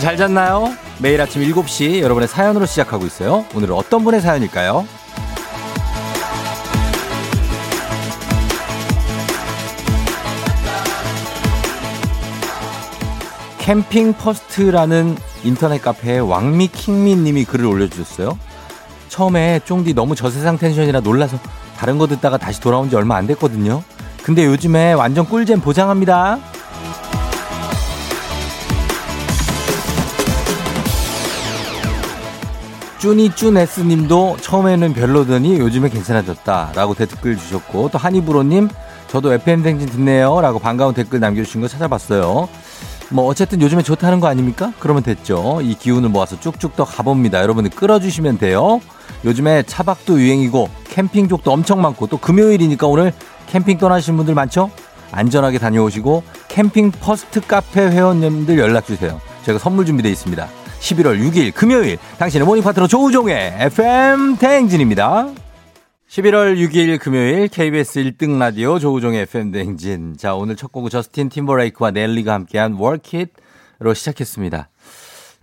여러분 잘 잤나요? 매일 아침 7시 여러분의 사연으로 시작하고 있어요. 오늘은 어떤 분의 사연일까요? 캠핑 퍼스트라는 인터넷 카페에 왕미 킹민 님이 글을 올려주셨어요. 처음에 쫑디 너무 저세상 텐션이라 놀라서 다른 거 듣다가 다시 돌아온 지 얼마 안 됐거든요. 근데 요즘에 완전 꿀잼 보장합니다. 쭈니쭈네스 님도 처음에는 별로더니 요즘에 괜찮아졌다. 라고 댓글 주셨고, 또 한이브로님, 저도 FM댕진 듣네요. 라고 반가운 댓글 남겨주신 거 찾아봤어요. 뭐, 어쨌든 요즘에 좋다는 거 아닙니까? 그러면 됐죠. 이 기운을 모아서 쭉쭉 더 가봅니다. 여러분들 끌어주시면 돼요. 요즘에 차박도 유행이고, 캠핑족도 엄청 많고, 또 금요일이니까 오늘 캠핑 떠나시는 분들 많죠? 안전하게 다녀오시고, 캠핑 퍼스트 카페 회원님들 연락 주세요. 저희가 선물 준비되어 있습니다. 11월 6일 금요일 당신의 모닝 파트너 조우종의 FM 대행진입니다. 11월 6일 금요일 KBS 1등 라디오 조우종의 FM 대행진. 자, 오늘 첫 곡은 저스틴 팀버레이크와 넬리가 함께한 It로 시작했습니다.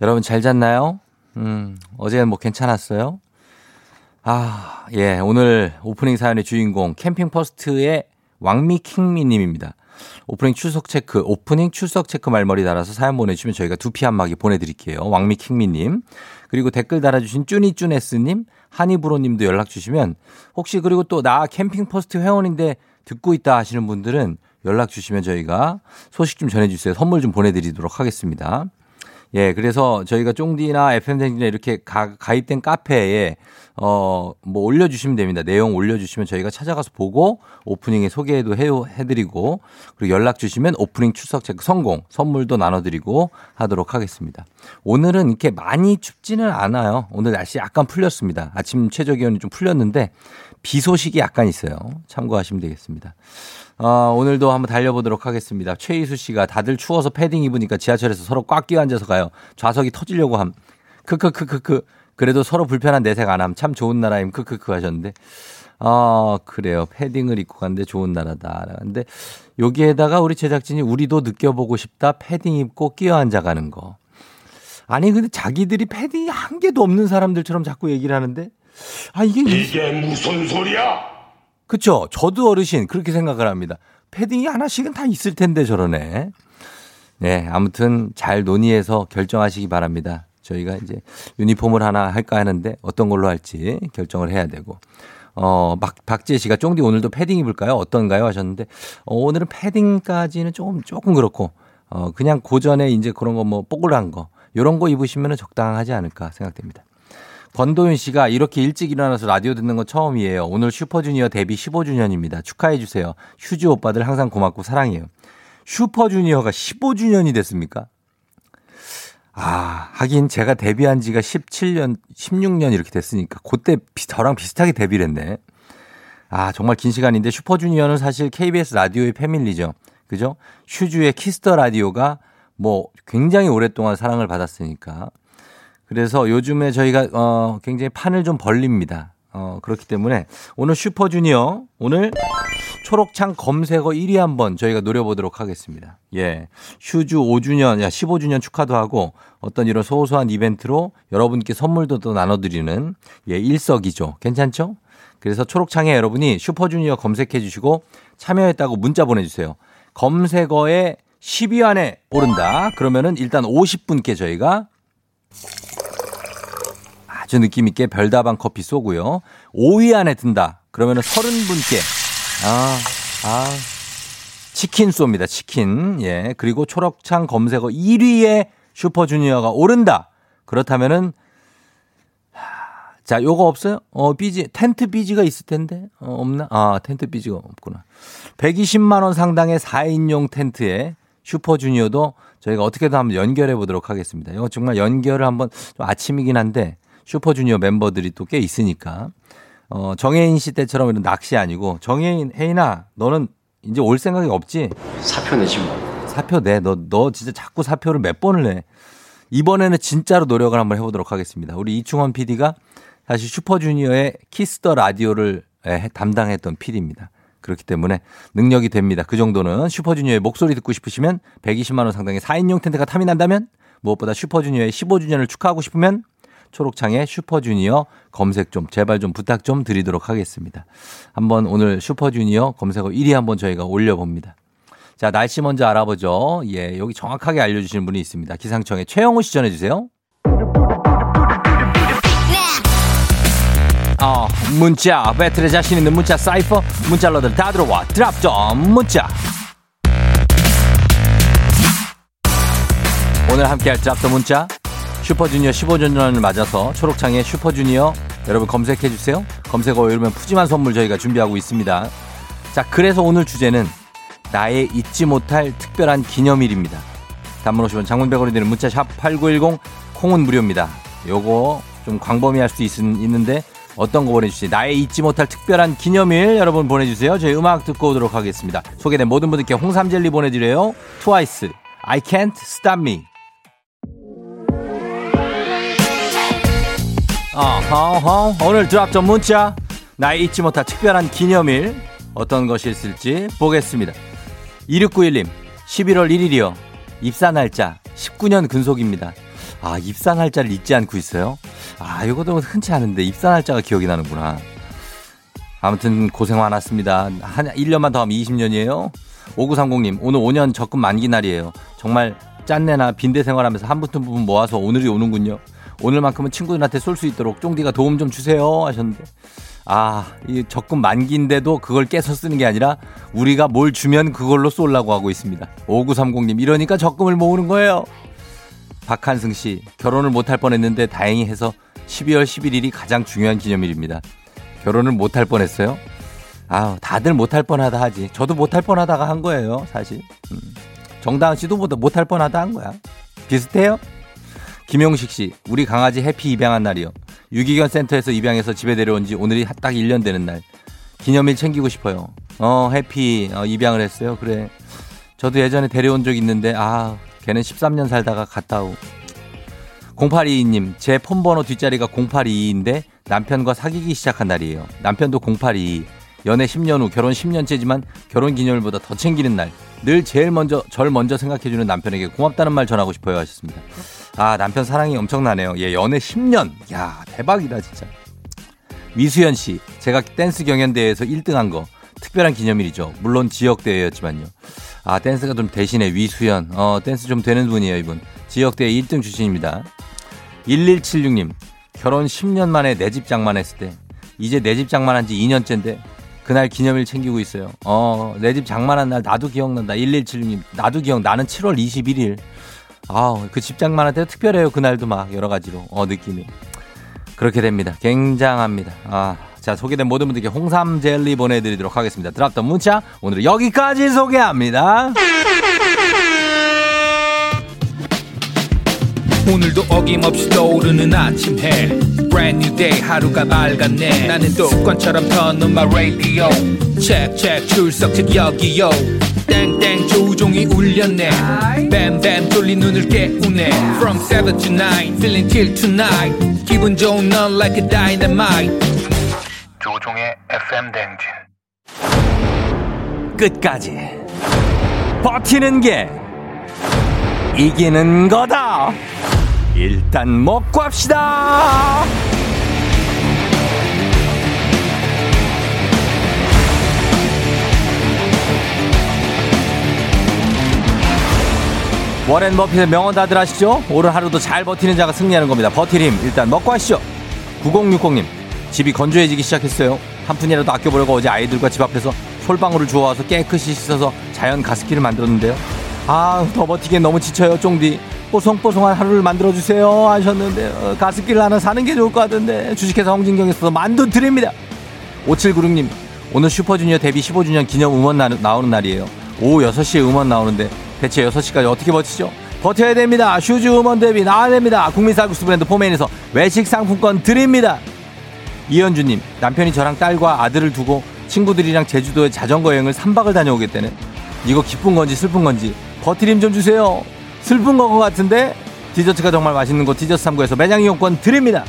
여러분 잘 잤나요? 음, 어제는 뭐 괜찮았어요? 아, 예, 오늘 오프닝 사연의 주인공 캠핑 퍼스트의 왕미 킹미 님입니다. 오프닝 출석 체크, 오프닝 출석 체크 말머리 달아서 사연 보내주시면 저희가 두피 안마기 보내드릴게요. 왕미 킹미님. 그리고 댓글 달아주신 쭈니쭈네스님, 한이브로님도 연락 주시면 혹시 그리고 또 나 캠핑 퍼스트 회원인데 듣고 있다 하시는 분들은 연락 주시면 저희가 소식 좀 전해주세요. 선물 좀 보내드리도록 하겠습니다. 예, 그래서 저희가 쫑디나 FM댕진에 이렇게 가, 가입된 카페에 어, 뭐 올려주시면 됩니다. 내용 올려주시면 저희가 찾아가서 보고 오프닝에 소개도 해, 해드리고 그리고 연락 주시면 오프닝 출석 체크 성공 선물도 나눠드리고 하도록 하겠습니다. 오늘은 이렇게 많이 춥지는 않아요. 오늘 날씨 약간 풀렸습니다. 아침 최저 기온이 좀 풀렸는데 비 소식이 약간 있어요. 참고하시면 되겠습니다. 어, 오늘도 한번 달려보도록 하겠습니다. 최희수 씨가 다들 추워서 패딩 입으니까 지하철에서 서로 꽉 끼어 앉아서 가요. 좌석이 터지려고 함. 크크크크크. 그래도 서로 불편한 내색 안 함. 참 좋은 나라임. 크크크 하셨는데. 아, 그래요. 패딩을 입고 갔는데 좋은 나라다. 근데 여기에다가 우리 제작진이 우리도 느껴보고 싶다. 패딩 입고 끼어 앉아 가는 거. 아니, 근데 자기들이 패딩이 한 개도 없는 사람들처럼 자꾸 얘기를 하는데. 아, 이게. 이게 무슨 소리야? 그쵸. 저도 어르신 그렇게 생각을 합니다. 패딩이 하나씩은 다 있을 텐데 저러네. 네. 아무튼 잘 논의해서 결정하시기 바랍니다. 저희가 이제 유니폼을 하나 할까 하는데 어떤 걸로 할지 결정을 해야 되고. 어, 박, 박지혜 씨가 쫑디 오늘도 패딩 입을까요? 어떤가요? 하셨는데, 어, 오늘은 패딩까지는 조금, 조금 그렇고, 어, 그냥 고전에 이제 그런 거 뭐 뽀글한 거, 요런 거 입으시면 적당하지 않을까 생각됩니다. 권도윤 씨가 이렇게 일찍 일어나서 라디오 듣는 건 처음이에요. 오늘 슈퍼주니어 데뷔 15주년입니다. 축하해주세요. 휴즈 오빠들 항상 고맙고 사랑해요. 슈퍼주니어가 15주년이 됐습니까? 아, 하긴 제가 데뷔한 지가 17년, 16년 이렇게 됐으니까 그때 저랑 비슷하게 데뷔를 했네. 아, 정말 긴 시간인데 슈퍼주니어는 사실 KBS 라디오의 패밀리죠. 그죠? 슈주의 키스 더 라디오가 뭐 굉장히 오랫동안 사랑을 받았으니까. 그래서 요즘에 저희가 어 굉장히 판을 좀 벌립니다. 어 그렇기 때문에 오늘 슈퍼주니어 오늘 초록창 검색어 1위 한번 저희가 노려보도록 하겠습니다. 예. 슈주 5주년, 야, 15주년 축하도 하고 어떤 이런 소소한 이벤트로 여러분께 선물도 또 나눠드리는 예, 일석이조. 괜찮죠? 그래서 초록창에 여러분이 슈퍼주니어 검색해 주시고 참여했다고 문자 보내주세요. 검색어에 10위 안에 오른다. 그러면은 일단 50분께 저희가 아주 느낌 있게 별다방 커피 쏘고요. 5위 안에 든다. 그러면은 30분께 아, 아. 치킨 쏩니다. 치킨. 예. 그리고 초록창 검색어 1위에 슈퍼주니어가 오른다. 그렇다면은 자, 요거 없어요? 어, 비지, 텐트 비지가 있을 텐데. 어, 없나? 아, 텐트 비지가 없구나. 120만 원 상당의 4인용 텐트에 슈퍼주니어도 저희가 어떻게든 한번 연결해 보도록 하겠습니다. 이거 정말 연결을 한번 좀 아침이긴 한데 슈퍼주니어 멤버들이 또 꽤 있으니까 어, 정혜인 씨 때처럼 이런 낚시 아니고 정혜인 혜인아 너는 이제 올 생각이 없지? 사표 내지 뭐. 사표 내. 너, 너 진짜 자꾸 사표를 몇 번을 내. 이번에는 진짜로 노력을 한번 해보도록 하겠습니다. 우리 이충원 PD가 사실 슈퍼주니어의 키스 더 라디오를 담당했던 PD입니다. 그렇기 때문에 능력이 됩니다. 그 정도는 슈퍼주니어의 목소리 듣고 싶으시면 120만 원 상당의 4인용 텐트가 탐이 난다면 무엇보다 슈퍼주니어의 15주년을 축하하고 싶으면 초록창에 슈퍼주니어 검색 좀 제발 좀 부탁 좀 드리도록 하겠습니다. 한번 오늘 슈퍼주니어 검색어 1위 한번 저희가 올려봅니다. 자, 날씨 먼저 알아보죠. 예, 여기 정확하게 알려주시는 분이 있습니다. 기상청에 최영호 씨 전해주세요. 어, 문자, 배틀에 자신 있는 문자 사이퍼, 문자러들 다 들어와. 드랍 좀 문자. 오늘 함께할 드랍 더 문자. 슈퍼주니어 15주년을 맞아서 초록창에 슈퍼주니어 여러분 검색해 주세요. 검색어 외우면 푸짐한 선물 저희가 준비하고 있습니다. 자, 그래서 오늘 주제는 나의 잊지 못할 특별한 기념일입니다. 단문 50원 장문 100원이 되는 문자 샵 8910 콩은 무료입니다. 요거 좀 광범위할 수 있, 있는데 어떤 거 보내주시지? 나의 잊지 못할 특별한 기념일 여러분 보내주세요. 저희 음악 듣고 오도록 하겠습니다. 소개된 모든 분들께 홍삼 젤리 보내드려요. 트와이스, I can't stop me. 어허허 오늘 드랍 전 문자 나의 잊지 못할 특별한 기념일 어떤 것이 있을지 보겠습니다. 2691님 11월 1일이요. 입사 날짜 19년 근속입니다. 아 입사 날짜를 잊지 않고 있어요. 아, 이것도 흔치 않은데 입사 날짜가 기억이 나는구나. 아무튼 고생 많았습니다. 한 1년만 더 하면 20년이에요. 5930님, 오늘 5년 적금 만기 날이에요. 정말 짠내나 빈대 생활하면서 한 붙은 부분 모아서 오늘이 오는군요. 오늘만큼은 친구들한테 쏠 수 있도록 쫑디가 도움 좀 주세요 하셨는데. 아, 이 적금 만기인데도 그걸 깨서 쓰는 게 아니라 우리가 뭘 주면 그걸로 쏠라고 하고 있습니다. 5930님, 이러니까 적금을 모으는 거예요. 박한승 씨, 결혼을 못할 뻔 했는데 다행히 해서 12월 11일이 가장 중요한 기념일입니다. 결혼을 못할 뻔 했어요? 아, 다들 못할 뻔 하다 하지. 저도 못할 뻔 하다가 한 거예요, 사실. 음. 정다은 씨도 못할 뻔 하다 한 거야. 비슷해요? 김용식 씨, 우리 강아지 해피 입양한 날이요. 유기견 센터에서 입양해서 집에 데려온 지 오늘이 딱 1년 되는 날. 기념일 챙기고 싶어요. 어, 해피, 어, 입양을 했어요. 그래. 저도 예전에 데려온 적 있는데, 아, 걔는 13년 살다가 갔다 오. 0822님, 제 폰 번호 뒷자리가 0822인데 남편과 사귀기 시작한 날이에요. 남편도 0822. 연애 10년 후 결혼 10년째지만 결혼 기념일보다 더 챙기는 날. 늘 제일 먼저 절 먼저 생각해 주는 남편에게 고맙다는 말 전하고 싶어요 하셨습니다. 아 남편 사랑이 엄청나네요. 예 연애 10년. 야 대박이다 진짜. 미수연 씨, 제가 댄스 경연대회에서 1등 한 거 특별한 기념일이죠. 물론 지역 대회였지만요. 아 댄스가 좀 대신에 위수연. 어 댄스 좀 되는 분이에요 이분. 지역 대회 1등 출신입니다. 1176님, 결혼 10년 만에 내 집 장만했을 때, 이제 내 집 장만한 지 2년째인데, 그날 기념일 챙기고 있어요. 어, 내 집 장만한 날 나도 기억난다. 1176님, 나도 기억, 나는 7월 21일. 아, 그 집 장만할 때 특별해요. 그날도 막 여러 가지로. 어, 느낌이. 그렇게 됩니다. 굉장합니다. 아, 자, 소개된 모든 분들께 홍삼 젤리 보내드리도록 하겠습니다. 드랍던 문자, 오늘은 여기까지 소개합니다. 오늘도 어김없이 떠오르는 아침 해 Brand new day 하루가 밝았네 나는 독관처럼 터는 my radio check check 출석 책 여기요 땡땡 조종이 울렸네. 뱀뱀 돌린 눈을 깨우네. From 7 to 9 feeling till tonight. 기분 좋은 넌 like a dynamite. 조종의 FM 댕진. 끝까지. 버티는 게 이기는 거다. 일단 먹고 합시다. 워렌 버핏의 명언 다들 아시죠? 오늘 하루도 잘 버티는 자가 승리하는 겁니다. 힘 일단 먹고 하시죠. 9060님 집이 건조해지기 시작했어요. 한 푼이라도 아껴보려고 어제 아이들과 집 앞에서 솔방울을 주워와서 깨끗이 씻어서 자연 가습기를 만들었는데요. 아, 더 버티기엔 너무 지쳐요, 쫑디. 뽀송뽀송한 하루를 만들어주세요 하셨는데 어, 가습기를 하나 사는 게 좋을 것 같은데 주식회사 홍진경에서 만두 드립니다 5796님 오늘 슈퍼주니어 데뷔 15주년 기념 음원 나, 나오는 날이에요 오후 6시에 음원 나오는데 대체 6시까지 어떻게 버티죠? 버텨야 됩니다 슈주 음원 데뷔 나와야 됩니다 국민 쌀국수 브랜드 포메인에서 외식 상품권 드립니다 이현주님 남편이 저랑 딸과 아들을 두고 친구들이랑 제주도에 자전거 여행을 3박을 다녀오겠다네 이거 기쁜 건지 슬픈 건지 버티림 좀 주세요 슬픈 것 같은데 디저트가 정말 맛있는 곳 디저트 3구에서 매장 이용권 드립니다.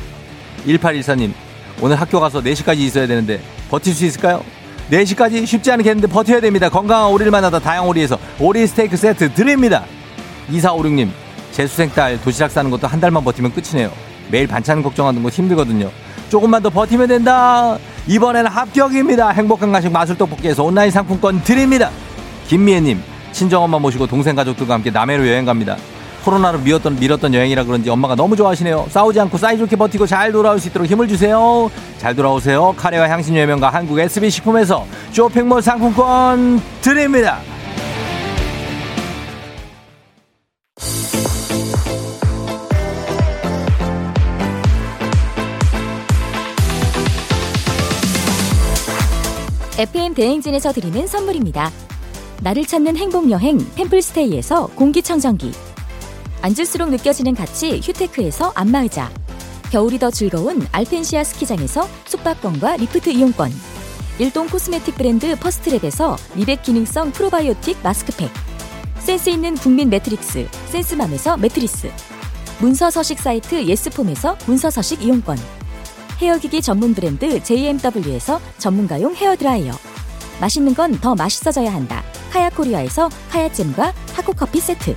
1814님 오늘 학교 가서 4시까지 있어야 되는데 버틸 수 있을까요? 4시까지 쉽지 않겠는데 버텨야 됩니다. 건강한 오리를 만나다 다양오리에서 오리 스테이크 세트 드립니다. 2456님 재수생 딸 도시락 싸는 것도 한 달만 버티면 끝이네요. 매일 반찬 걱정하는 거 힘들거든요. 조금만 더 버티면 된다. 이번에는 합격입니다. 행복한 가식 마술 떡볶이에서 온라인 상품권 드립니다. 김미애님, 친정엄마 모시고 동생 가족들과 함께 남해로 여행 갑니다. 코로나로 미웠던, 미뤘던 여행이라 그런지 엄마가 너무 좋아하시네요. 싸우지 않고 사이좋게 버티고 잘 돌아올 수 있도록 힘을 주세요. 잘 돌아오세요. 카레와 향신 여명과 한국 SB식품에서 쇼핑몰 상품권 드립니다. FM 대행진에서 드리는 선물입니다. 나를 찾는 행복여행 템플스테이에서 공기청정기 앉을수록 느껴지는 가치 휴테크에서 안마의자. 겨울이 더 즐거운 알펜시아 스키장에서 숙박권과 리프트 이용권. 일동 코스메틱 브랜드 퍼스트랩에서 미백 기능성 프로바이오틱 마스크팩. 센스 있는 국민 매트리스 센스맘에서 매트리스. 문서 서식 사이트 예스폼에서 문서 서식 이용권. 헤어기기 전문 브랜드 JMW에서 전문가용 헤어드라이어. 맛있는 건 더 맛있어져야 한다. 카야코리아에서 카야잼과 하코커피 세트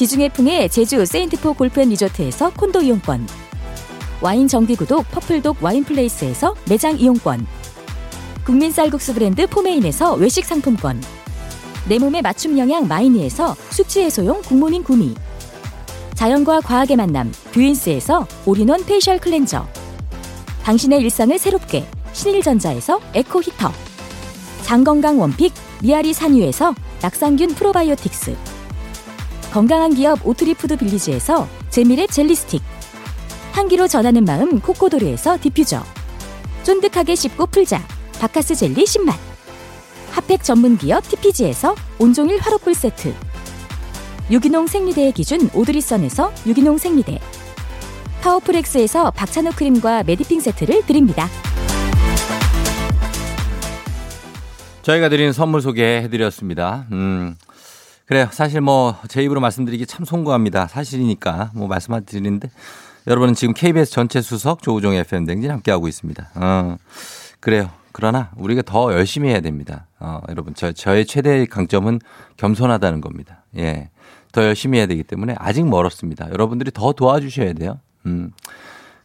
지중해 풍의 제주 세인트포 골프앤 리조트에서 콘도 이용권. 와인 정기구독 퍼플독 와인플레이스에서 매장 이용권. 국민 쌀국수 브랜드 포메인에서 외식 상품권. 내 몸에 맞춤 영양 마이니에서 숙취 해소용 굿모닝 구미. 자연과 과학의 만남 뷰인스에서 all-in-one facial cleanser. 당신의 일상을 새롭게 신일전자에서 에코 히터. 장건강 원픽 미야리산 유에서 낙산균 프로바이오틱스 건강한 기업 오트리푸드 빌리지에서 재미랩 젤리 스틱. 향기로 전하는 마음 코코도르에서 디퓨저. 쫀득하게 씹고 풀자. 박카스 젤리 10만. 핫팩 전문 기업 TPG에서 온종일 화롯불 세트. 유기농 생리대의 기준 오드리선에서 유기농 생리대. 파워풀엑스에서 박찬호 크림과 메디핑 세트를 드립니다. 저희가 드리는 선물 소개해드렸습니다. 음, 그래요. 사실 뭐 제 입으로 말씀드리기 참 송구합니다. 사실이니까 뭐 말씀드리는데 여러분은 지금 KBS 전체 수석 조우종 FM 댕진 함께하고 있습니다. 어, 그래요. 그러나 우리가 더 열심히 해야 됩니다. 어, 여러분 저, 저의 최대 강점은 겸손하다는 겁니다. 예. 더 열심히 해야 되기 때문에 아직 멀었습니다. 여러분들이 더 도와주셔야 돼요. 음.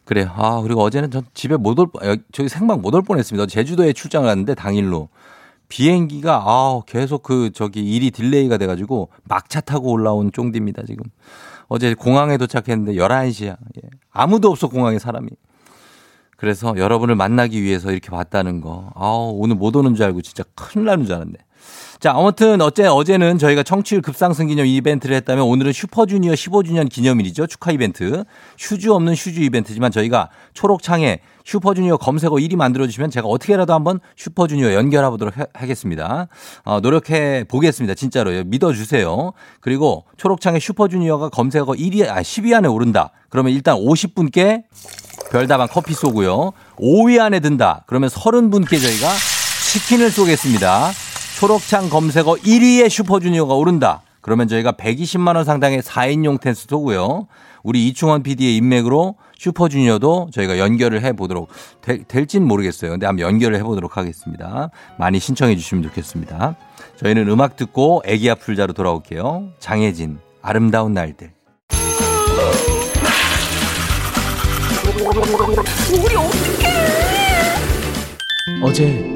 그래요. 아, 그리고 어제는 전 집에 못 올, 저기 생방 못 올 뻔 했습니다. 제주도에 출장을 갔는데 당일로. 비행기가 아 계속 그 저기 일이 delay가 돼가지고 막차 타고 올라온 쫑디입니다 지금. 어제 공항에 도착했는데 11시야. 예. 아무도 없어 공항에 사람이. 그래서 여러분을 만나기 위해서 이렇게 봤다는 거. 아, 오늘 못 오는 줄 알고 진짜 큰일 나는 줄 알았네 자, 아무튼 어제 어제는 저희가 청취율 급상승 기념 이벤트를 했다면 오늘은 슈퍼주니어 15주년 기념일이죠. 축하 이벤트. 휴주 없는 휴주 이벤트지만 저희가 초록창에 슈퍼주니어 검색어 1위 만들어주시면 제가 어떻게라도 한번 슈퍼주니어 연결해 보도록 하겠습니다. 어, 노력해 보겠습니다. 진짜로요. 믿어주세요. 그리고 초록창에 슈퍼주니어가 검색어 1위, 아, 10위 안에 오른다. 그러면 일단 50분께 별다방 커피 쏘고요. 5위 안에 든다. 그러면 30분께 저희가 치킨을 쏘겠습니다. 초록창 검색어 1위에 슈퍼주니어가 오른다. 그러면 저희가 120만 원 상당의 4인용 텐스 쏘고요. 우리 이충원 PD의 인맥으로 슈퍼주니어도 저희가 연결을 해 보도록 될진 모르겠어요. 근데 한번 연결을 해 보도록 하겠습니다. 많이 신청해 주시면 좋겠습니다. 저희는 음악 듣고 애기야 풀자로 돌아올게요. 장혜진 아름다운 날들. 우리 어떡해? 어제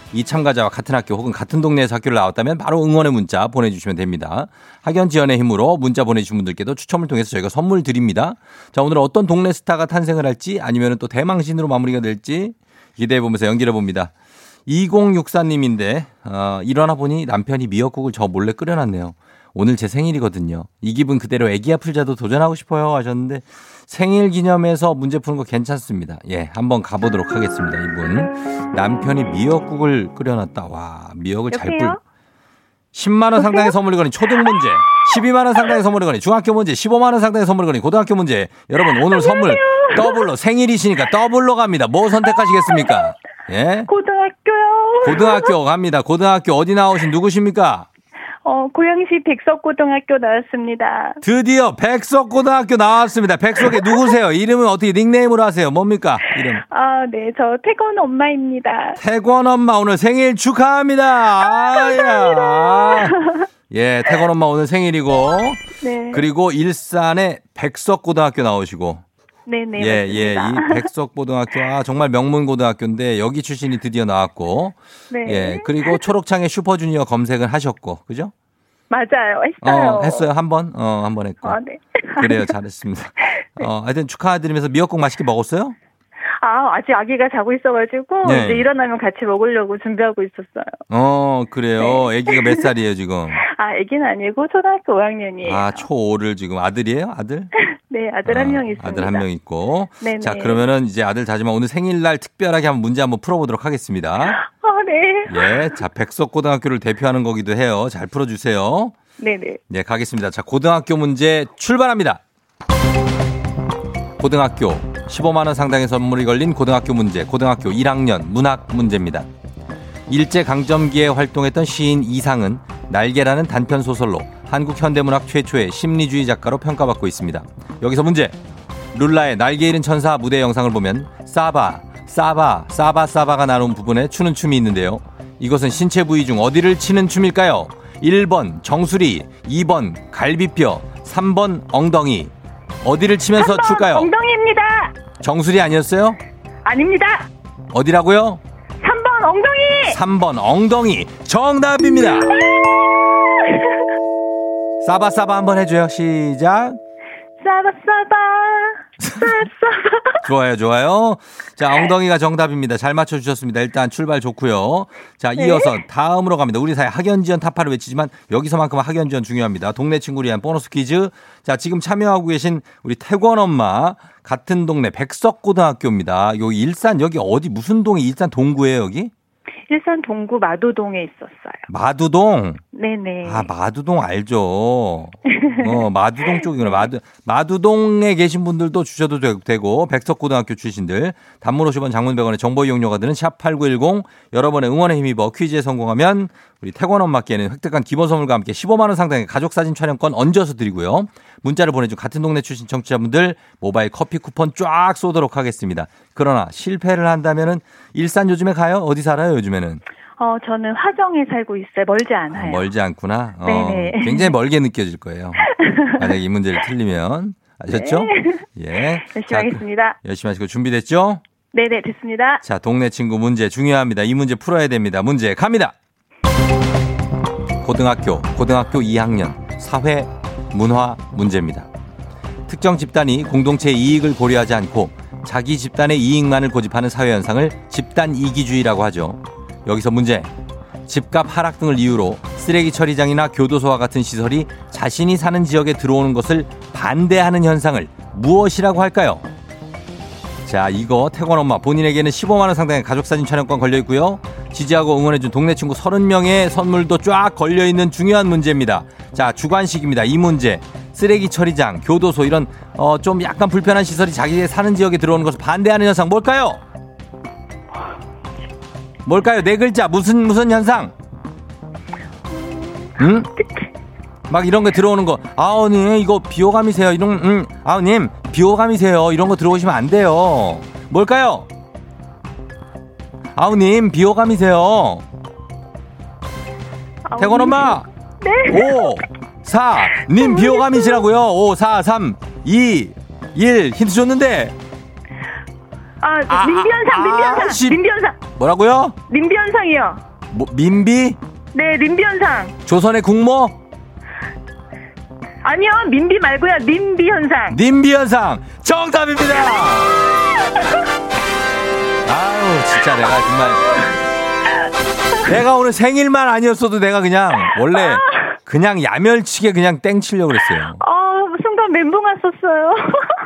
이 참가자와 같은 학교 혹은 같은 동네에서 학교를 나왔다면 바로 응원의 문자 보내주시면 됩니다. 학연 지원의 힘으로 문자 보내주신 분들께도 추첨을 통해서 저희가 선물 드립니다. 자, 오늘 어떤 동네 스타가 탄생을 할지 아니면 또 대망신으로 마무리가 될지 기대해보면서 연기를 봅니다. 2064님인데, 어, 일어나 보니 남편이 미역국을 저 몰래 끓여놨네요. 오늘 제 생일이거든요. 이 기분 그대로 애기야 풀자도 도전하고 싶어요 하셨는데 생일 기념해서 문제 푸는 거 괜찮습니다. 예, 한번 가보도록 하겠습니다. 이분 남편이 미역국을 끓여놨다. 와, 미역을 잘 불. 10만 원 상당의 선물이 거니 초등 문제, 12만 원 상당의 선물이 거니 중학교 문제, 15만 원 상당의 선물이 거니 고등학교 문제. 여러분 오늘 선물 더블로 생일이시니까 더블로 갑니다. 뭐 선택하시겠습니까? 예? 고등학교요. 고등학교 갑니다. 고등학교 어디 나오신 누구십니까? 어, 고양시 백석고등학교 나왔습니다. 드디어 백석고등학교 나왔습니다. 백석에 누구세요? 이름은 어떻게 닉네임으로 하세요? 뭡니까? 이름. 아, 네, 저 태권 엄마입니다. 태권 엄마 오늘 생일 축하합니다. 아, 예, 태권 엄마 오늘 생일이고. 네. 그리고 일산의 백석고등학교 나오시고. 네네. 예, 예, 맞습니다. 이 백석고등학교, 아, 정말 명문고등학교인데 여기 출신이 드디어 나왔고. 네. 예, 그리고 초록창에 슈퍼주니어 검색을 하셨고, 그죠? 맞아요. 했어요. 어, 했어요. 한 번? 어, 한 번 했고. 아, 네. 그래요. 잘했습니다. 어, 하여튼 축하드리면서 미역국 맛있게 먹었어요? 아, 아직 아기가 자고 있어가지고, 네. 이제 일어나면 같이 먹으려고 준비하고 있었어요. 어, 그래요. 네. 아기가 몇 살이에요, 지금? 아, 아기는 아니고 초등학교 5학년이에요. 아, 초5를 지금 아들이에요? 아들? 네, 아들 한 어, 명 있습니다. 아들 한 명 있고. 네네. 자, 그러면은 이제 아들 다지만 오늘 생일날 특별하게 한번 문제 한번 풀어보도록 하겠습니다. 아, 네. 예. 자, 백석고등학교를 대표하는 거기도 해요. 잘 풀어주세요. 네네. 네, 가겠습니다. 자, 고등학교 문제 출발합니다. 고등학교 15만 원 상당의 선물이 걸린 고등학교 문제. 고등학교 1학년 문학 문제입니다. 일제 강점기에 활동했던 시인 이상은 날개라는 단편 소설로 한국 현대문학 최초의 심리주의 작가로 평가받고 있습니다. 여기서 문제. 룰라의 날개 잃은 천사 무대 영상을 보면 사바, 사바, 사바, 사바가 나눈 부분에 추는 춤이 있는데요. 이것은 신체 부위 중 어디를 치는 춤일까요? 1번 정수리, 2번 갈비뼈, 3번 엉덩이. 어디를 치면서 출까요? 엉덩이입니다. 정수리 아니었어요? 아닙니다. 어디라고요? 3번 엉덩이. 3번 엉덩이 정답입니다. 사바사바 한번 해줘요. 시작. 싸싸바. 좋아요, 좋아요. 자, 엉덩이가 정답입니다. 잘 맞춰주셨습니다. 일단 출발 좋고요. 자, 네. 이어서 다음으로 갑니다. 우리 사회 학연지원 타파를 외치지만 여기서만큼은 학연지원 중요합니다. 동네 친구를 위한 보너스 퀴즈. 자, 지금 참여하고 계신 우리 태권 엄마 같은 동네 백석고등학교입니다. 여기 일산 여기 어디 무슨 동이 일산 동구예요 여기? 일산 동구 마도동에 있었어요. 마두동. 네네. 아, 마두동 알죠. 어, 마두동 쪽이구나. 마두, 마두동에 계신 분들도 주셔도 되- 되고, 백석고등학교 출신들, 단문 50원 장문 100원의 정보 이용료가 드는 샵8910, 여러분의 응원에 힘입어 퀴즈에 성공하면, 우리 태권 엄마께는 획득한 기본 선물과 함께 15만원 상당의 가족사진 촬영권 얹어서 드리고요. 문자를 보내준 같은 동네 출신 청취자분들, 모바일 커피 쿠폰 쫙 쏘도록 하겠습니다. 그러나 실패를 한다면은, 일산 요즘에 가요? 어디 살아요, 요즘에는? 어, 저는 화정에 살고 있어요. 멀지 아, 않아요. 멀지 않구나. 어, 네네. 굉장히 멀게 느껴질 거예요. 만약에 이 문제를 틀리면. 아셨죠? 예. 열심히 자, 하겠습니다. 열심히 하시고 준비됐죠? 네네, 됐습니다. 자, 동네 친구 문제 중요합니다. 이 문제 풀어야 됩니다. 문제 갑니다. 고등학교, 고등학교 2학년 사회 문화 문제입니다. 특정 집단이 공동체의 이익을 고려하지 않고 자기 집단의 이익만을 고집하는 사회 현상을 집단 이기주의라고 하죠. 여기서 문제. 집값 하락 등을 이유로 쓰레기 처리장이나 교도소와 같은 시설이 자신이 사는 지역에 들어오는 것을 반대하는 현상을 무엇이라고 할까요? 자, 이거 태권 엄마 본인에게는 15만 원 상당의 가족 사진 촬영권 걸려 있고요. 지지하고 응원해 준 동네 친구 30명의 선물도 쫙 걸려 있는 중요한 문제입니다. 자, 주관식입니다. 이 문제. 쓰레기 처리장, 교도소 이런 어, 좀 약간 불편한 시설이 자기 사는 지역에 들어오는 것을 반대하는 현상 뭘까요? 뭘까요? 네 글자 무슨 무슨 현상? 응? 막 이런 거 들어오는 거. 아우님 이거 비호감이세요? 이런 음 아우님 비호감이세요? 이런 거 들어오시면 안 돼요. 뭘까요? 아우님 비호감이세요? 태권 엄마. 네. 5 4 님 비호감이시라고요? 5 4 3 2 1 힌트 줬는데. 아, 아, 민비현상, 아, 민비현상, 씨. 민비현상, 뭐라고요? 민비현상이요. 뭐, 민비? 네, 민비현상. 조선의 국모 아니요, 민비 말고요, 민비현상. 님비 현상 정답입니다. 아유 진짜 내가 정말 내가 오늘 생일만 아니었어도 내가 그냥 원래 그냥 야멸치게 그냥 땡 치려고 그랬어요. 아, 순간 멘붕 왔었어요.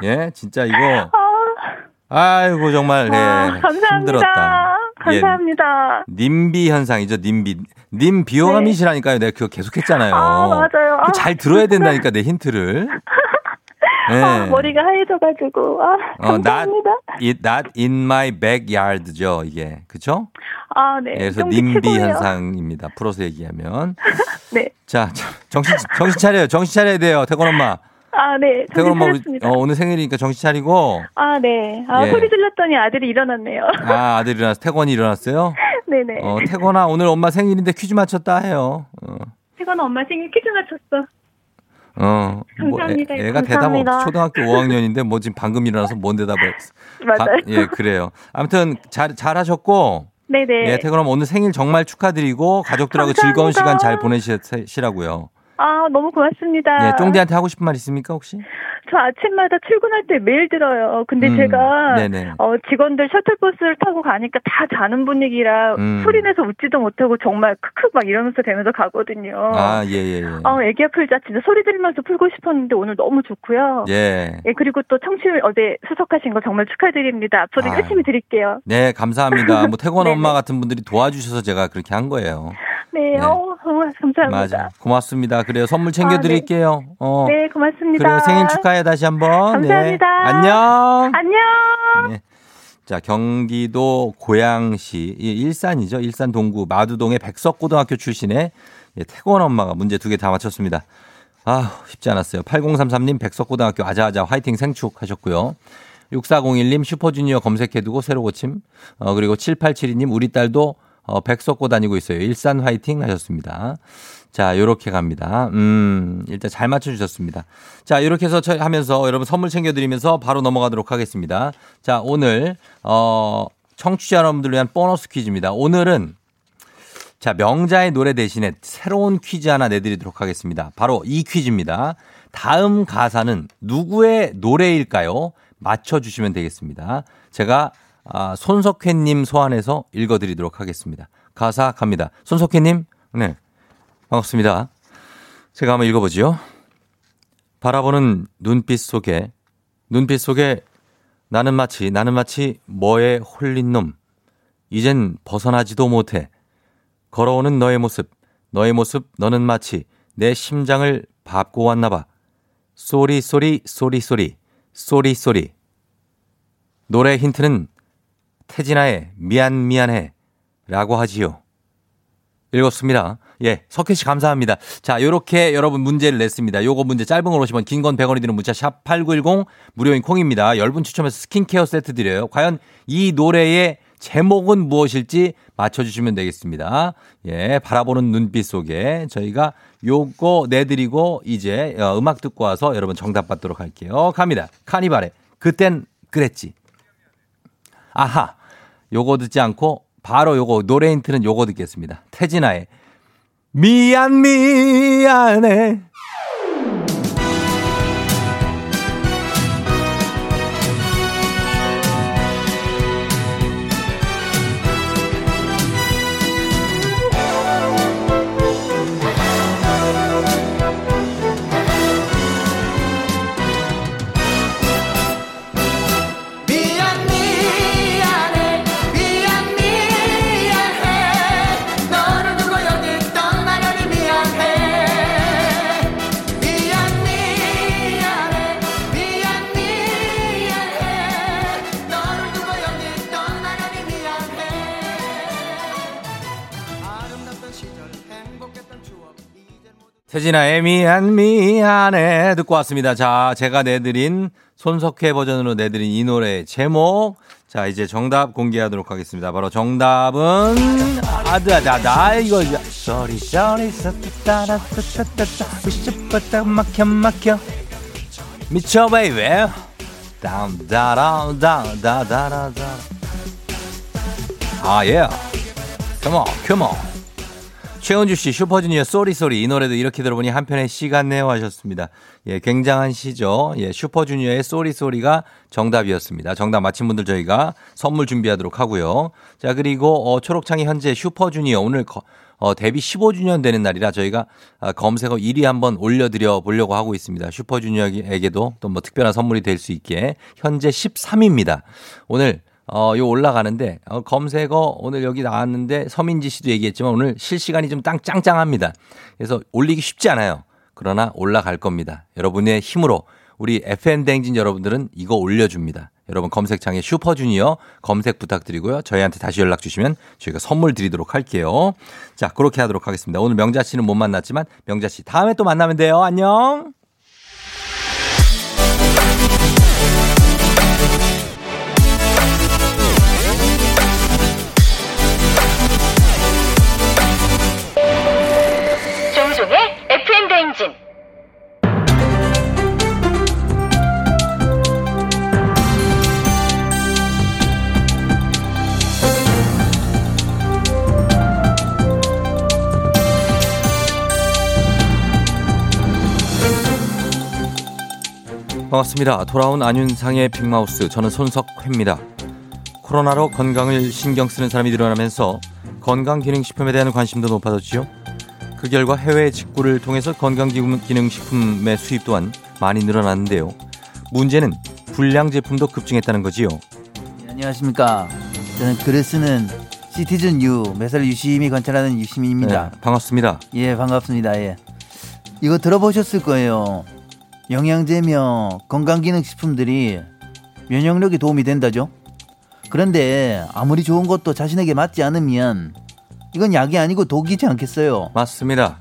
예, 진짜 이거 아, 아이고 정말 네, 아, 감사합니다. 힘들었다. 예, 감사합니다. 님비 현상이죠, 님비. 님 비호감이시라니까요. 내가 그거 계속 했잖아요. 아, 맞아요. 아, 잘 들어야 된다니까 내 힌트를. 네. 아, 머리가 하얘져가지고. 아, 어, not, 감사합니다. it, not in my backyard죠, 이게. 그쵸? 아, 네. 예, 그래서 님비. 현상입니다. 풀어서 얘기하면. 네. 자, 자, 정신, 정신 차려요. 정신 차려야 돼요. 태권 엄마. 아, 네. 태권 엄마, 우리. 어, 오늘 생일이니까 정신 차리고. 아, 네. 아, 예. 소리 질렀더니 아들이 일어났네요. 아, 아들이 일어났어. 태권이 일어났어요? 네네. 어, 태권아, 오늘 엄마 생일인데 퀴즈 맞췄다 해요. 어. 태건 엄마 생일 퀴즈 맞췄어. 어, 뭐, 감사합니다. 애, 가 대답 감사합니다. 없어. 초등학교 5학년인데 뭐 지금 방금 일어나서 뭔 대답을. 했어. 맞아요. 가- 예, 그래요. 아무튼 잘, 잘 하셨고. 네네. 예, 태그럼 오늘 생일 정말 축하드리고 가족들하고 감사합니다. 즐거운 시간 잘 보내시라고요. 아, 너무 고맙습니다. 예, 쫑디한테 하고 싶은 말 있습니까 혹시? 저 아침마다 출근할 때 매일 들어요. 근데 음, 제가 네네. 어, 직원들 셔틀버스를 타고 가니까 다 자는 분위기라 음. 소리 내서 웃지도 못하고 정말 크크 막 이러면서 되면서 가거든요. 아, 예, 예, 예. 어, 애기야 풀자 진짜 소리 들으면서 풀고 싶었는데 오늘 너무 좋고요. 예. 예, 그리고 또 청취율 어제 수석하신 거 정말 축하드립니다. 앞으로 아. 열심히 드릴게요. 네, 감사합니다. 뭐 태권. 엄마 같은 분들이 도와주셔서 제가 그렇게 한 거예요. 네, 네. 어, 정말 감사합니다. 맞아. 고맙습니다. 그래요. 선물 챙겨 아, 네. 드릴게요. 어. 네, 고맙습니다. 그래요. 생일 축하해 다시 한번. 감사합니다. 네. 안녕. 안녕. 네. 자, 경기도 고양시, 이 일산이죠. 일산 동구 마두동의 백석고등학교 출신의 예, 태권 엄마가 문제 두 개 다 맞췄습니다. 아, 쉽지 않았어요. 8033님 백석고등학교 아자아자 화이팅 생축 하셨고요. 6401님 슈퍼주니어 검색해두고 새로 고침. 어, 그리고 7872님 우리 딸도 어, 백석고 다니고 있어요. 일산 화이팅 하셨습니다. 자, 요렇게 갑니다. 음, 일단 잘 맞춰주셨습니다. 자, 요렇게 해서 저- 하면서 여러분 선물 챙겨드리면서 바로 넘어가도록 하겠습니다. 자, 오늘, 어, 청취자 여러분들을 위한 보너스 퀴즈입니다. 오늘은 자, 명자의 노래 대신에 새로운 퀴즈 하나 내드리도록 하겠습니다. 바로 이 퀴즈입니다. 다음 가사는 누구의 노래일까요? 맞춰주시면 되겠습니다. 제가 아, 손석회님 소환해서 읽어드리도록 하겠습니다. 가사 갑니다. 손석회님, 네. 반갑습니다. 제가 한번 읽어보지요. 바라보는 눈빛 속에, 눈빛 속에 나는 마치, 나는 마치 뭐에 홀린 놈. 이젠 벗어나지도 못해. 걸어오는 너의 모습, 너의 모습, 너는 마치 내 심장을 밟고 왔나 봐. Sorry, sorry, sorry, sorry, sorry, sorry. 노래 힌트는 태진아의 미안, 미안해 라고 하지요. 읽었습니다. 예, 석혜 씨 감사합니다. 자, 요렇게 여러분 문제를 냈습니다. 요거 문자 짧은 건 50원 긴 건 100원이 드는 문자 샵 8910 무료인 콩입니다. 10분 추첨해서 스킨케어 세트 드려요. 과연 이 노래의 제목은 무엇일지 맞춰주시면 되겠습니다. 예, 바라보는 눈빛 속에 저희가 요거 내드리고 이제 어, 음악 듣고 와서 여러분 정답 받도록 할게요. 갑니다. 카니발의 그땐 그랬지. 아하. 요거 듣지 않고 바로 요거 노래 힌트는 요거 듣겠습니다. 태진아의 미안 미안해. 태진아의 미안 미안해 듣고 왔습니다. 자, 제가 내드린 손석회 버전으로 내드린 이 노래 제목. 자 이제 정답 공개하도록 하겠습니다. 바로 정답은 아드아다다 이거 sorry sorry 따라따따따따 막혀 막혀. 미쳐 baby down down down 다다라다 아예 Come on come on 최은주 씨, 슈퍼주니어 Sorry Sorry 이 노래도 이렇게 들어보니 한편의 시 같네요 하셨습니다. 예, 굉장한 시죠. 예, 슈퍼주니어의 Sorry Sorry가 정답이었습니다. 정답 맞힌 분들 저희가 선물 준비하도록 하고요. 자, 그리고 어, 초록창이 현재 슈퍼주니어 오늘 거, 어, 데뷔 15주년 되는 날이라 저희가 아, 검색어 1위 한번 올려드려 보려고 하고 있습니다. 슈퍼주니어에게도 또 뭐 특별한 선물이 될 수 있게 현재 13위입니다. 오늘 어, 요 올라가는데, 어, 검색어 오늘 여기 나왔는데 서민지 씨도 얘기했지만 오늘 실시간이 좀 땅, 짱짱합니다. 그래서 올리기 쉽지 않아요. 그러나 올라갈 겁니다. 여러분의 힘으로 우리 FN대행진 여러분들은 이거 올려줍니다. 여러분 검색창에 슈퍼주니어 검색 부탁드리고요. 저희한테 다시 연락 주시면 저희가 선물 드리도록 할게요. 자, 그렇게 하도록 하겠습니다. 오늘 명자 씨는 못 만났지만 명자 씨 다음에 또 만나면 돼요. 안녕! 반갑습니다. 돌아온 안윤상의 빅마우스. 저는 손석회입니다. 코로나로 건강을 신경 쓰는 사람이 늘어나면서 건강기능식품에 대한 관심도 높아졌지요. 그 결과 해외 직구를 통해서 건강기능식품의 수입 또한 많이 늘어났는데요. 문제는 불량 제품도 급증했다는 거지요. 네, 안녕하십니까. 저는 글을 쓰는 시티즌 유, 매사를 유심히 관찰하는 유시민입니다. 네, 반갑습니다. 예, 반갑습니다. 예. 이거 들어보셨을 거예요. 영양제며 건강기능식품들이 면역력에 도움이 된다죠. 그런데 아무리 좋은 것도 자신에게 맞지 않으면 이건 약이 아니고 독이지 않겠어요. 맞습니다.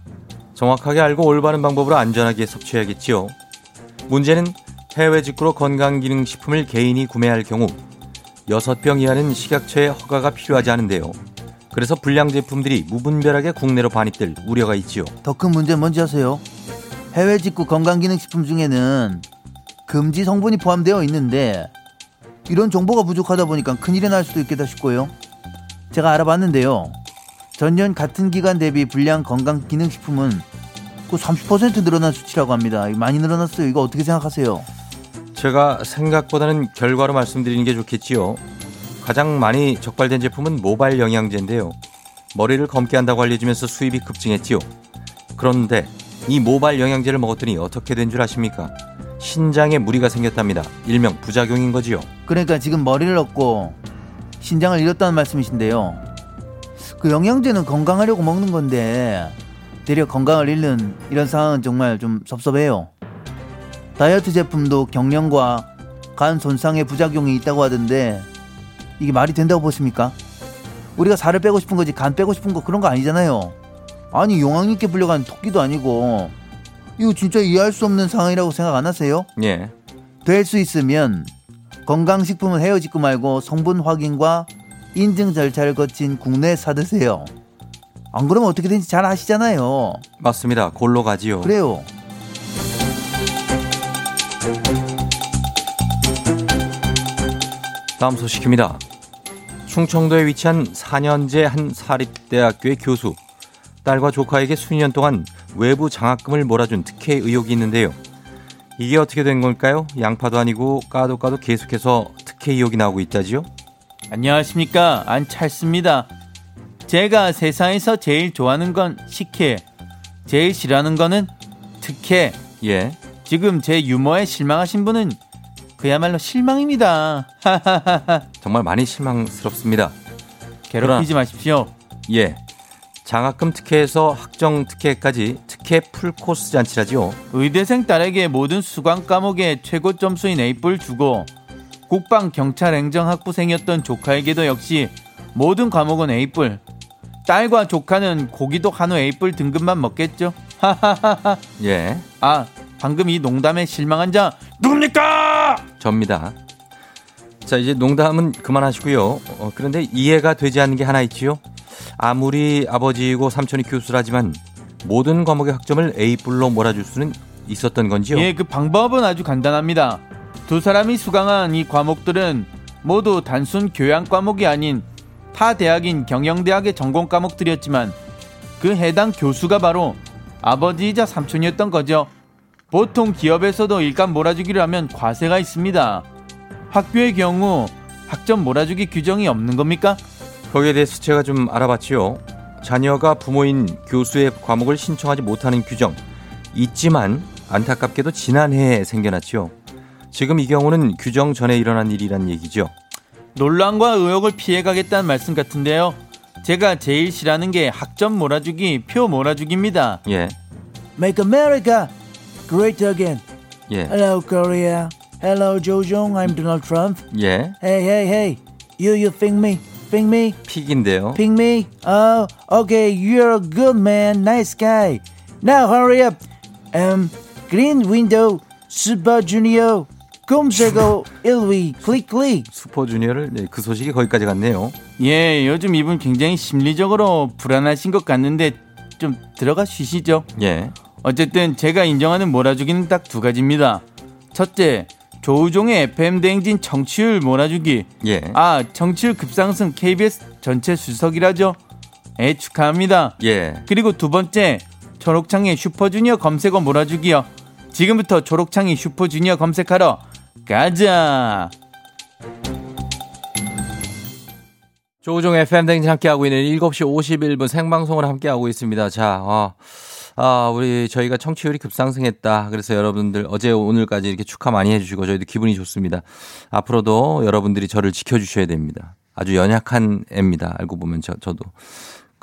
정확하게 알고 올바른 방법으로 안전하게 섭취해야겠지요. 문제는 해외 직구로 건강기능식품을 개인이 구매할 경우 6병 이하는 식약처의 허가가 필요하지 않은데요. 그래서 불량 제품들이 무분별하게 국내로 반입될 우려가 있지요. 더 큰 문제는 뭔지 아세요? 해외 직구 건강기능식품 중에는 금지 성분이 포함되어 있는데 이런 정보가 부족하다 보니까 큰일이 날 수도 있겠다 싶고요. 제가 알아봤는데요. 전년 같은 기간 대비 불량 건강기능식품은 그 30% 늘어난 수치라고 합니다. 많이 늘어났어요. 이거 어떻게 생각하세요? 제가 생각보다는 결과로 말씀드리는 게 좋겠지요. 가장 많이 적발된 제품은 모발 영양제인데요. 머리를 검게 한다고 알려지면서 수입이 급증했지요. 그런데 이 모발 영양제를 먹었더니 어떻게 된 줄 아십니까? 신장에 무리가 생겼답니다. 일명 부작용인 거지요. 그러니까 지금 머리를 얻고 신장을 잃었다는 말씀이신데요. 그 영양제는 건강하려고 먹는 건데 되려 건강을 잃는 이런 상황은 정말 좀 섭섭해요. 다이어트 제품도 경련과 간 손상의 부작용이 있다고 하던데 이게 말이 된다고 보십니까? 우리가 살을 빼고 싶은 거지 간 빼고 싶은 거 그런 거 아니잖아요. 아니 용왕 있게 불려간 토끼도 아니고 이거 진짜 이해할 수 없는 상황이라고 생각 안 하세요? 예. 될 수 있으면 건강식품을 헤어짓고 말고 성분 확인과 인증 절차를 거친 국내에 사드세요. 안 그러면 어떻게 되는지 잘 아시잖아요. 맞습니다. 골로 가지요. 그래요. 다음 소식입니다. 충청도에 위치한 4년제 한 사립대학교의 교수. 딸과 조카에게 수년 동안 외부 장학금을 몰아준 특혜 의혹이 있는데요. 이게 어떻게 된 걸까요? 양파도 아니고 까도 까도 계속해서 특혜 의혹이 나오고 있다지요? 안녕하십니까 안찰스입니다. 제가 세상에서 제일 좋아하는 건 식혜, 제일 싫어하는 거는 특혜. 예. 지금 제 유머에 실망하신 분은 그야말로 실망입니다. 정말 많이 실망스럽습니다. 괴롭히지 마십시오. 예. 장학금 특혜에서 학정 특혜까지 특혜 풀코스 잔치라지요. 의대생 딸에게 모든 수강 과목에 최고 점수인 A뿔 주고 국방 경찰 행정 학부생이었던 조카에게도 역시 모든 과목은 A뿔. 딸과 조카는 고기도 한우 A뿔 등급만 먹겠죠. 하하하하. 예. 아, 방금 이 농담에 실망한 자 누굽니까? 접니다. 자, 이제 농담은 그만하시고요. 어, 그런데 이해가 되지 않는 게 하나 있지요. 아무리 아버지이고 삼촌이 교수라지만 모든 과목의 학점을 A뿔로 몰아줄 수는 있었던 건지요. 예, 그 방법은 아주 간단합니다. 두 사람이 수강한 이 과목들은 모두 단순 교양 과목이 아닌 타 대학인 경영대학의 전공 과목들이었지만 그 해당 교수가 바로 아버지이자 삼촌이었던 거죠. 보통 기업에서도 일감 몰아주기를 하면 과세가 있습니다. 학교의 경우 학점 몰아주기 규정이 없는 겁니까? 거기에 대해서 제가 좀 알아봤지요. 자녀가 부모인 교수의 과목을 신청하지 못하는 규정 있지만 안타깝게도 지난해에 생겨났지요. 지금 이 경우는 규정 전에 일어난 일이란 얘기죠. 논란과 의혹을 피해가겠다는 말씀 같은데요. 제가 제일 싫어하는 게 학점 몰아주기, 표 몰아주기입니다. 예, Make America great again. 예, Hello, Korea. Hello, Jojong. I'm Donald Trump. 예. Hey, hey, hey. You, you think me? Think me? 픽인데요. Ping me? Oh, okay. You're a good man. Nice guy. Now hurry up. Um, Green Window, Super Junior, 검색어 1위, 클릭 클릭. 슈퍼주니어를 네, 그 소식이 거기까지 갔네요. 예, 요즘 이분 굉장히 심리적으로 불안하신 것 같는데 좀 들어가 쉬시죠. 예, 어쨌든 제가 인정하는 몰아주기는 딱 두 가지입니다. 첫째, 조우종의 FM 대행진 청취율 몰아주기. 예. 아, 청취율 급상승 KBS 전체 수석이라죠. 예, 축하합니다. 예. 그리고 두 번째, 초록창의 슈퍼주니어 검색어 몰아주기요. 지금부터 초록창이 슈퍼주니어 검색하러 가자. 조우종 FM 댕진 함께하고 있는 7시 51분 생방송을 함께하고 있습니다. 자, 어, 아, 우리 저희가 청취율이 급상승했다. 그래서 여러분들 어제 오늘까지 이렇게 축하 많이 해주시고 저희도 기분이 좋습니다. 앞으로도 여러분들이 저를 지켜주셔야 됩니다. 아주 연약한 애입니다. 알고 보면 저, 저도.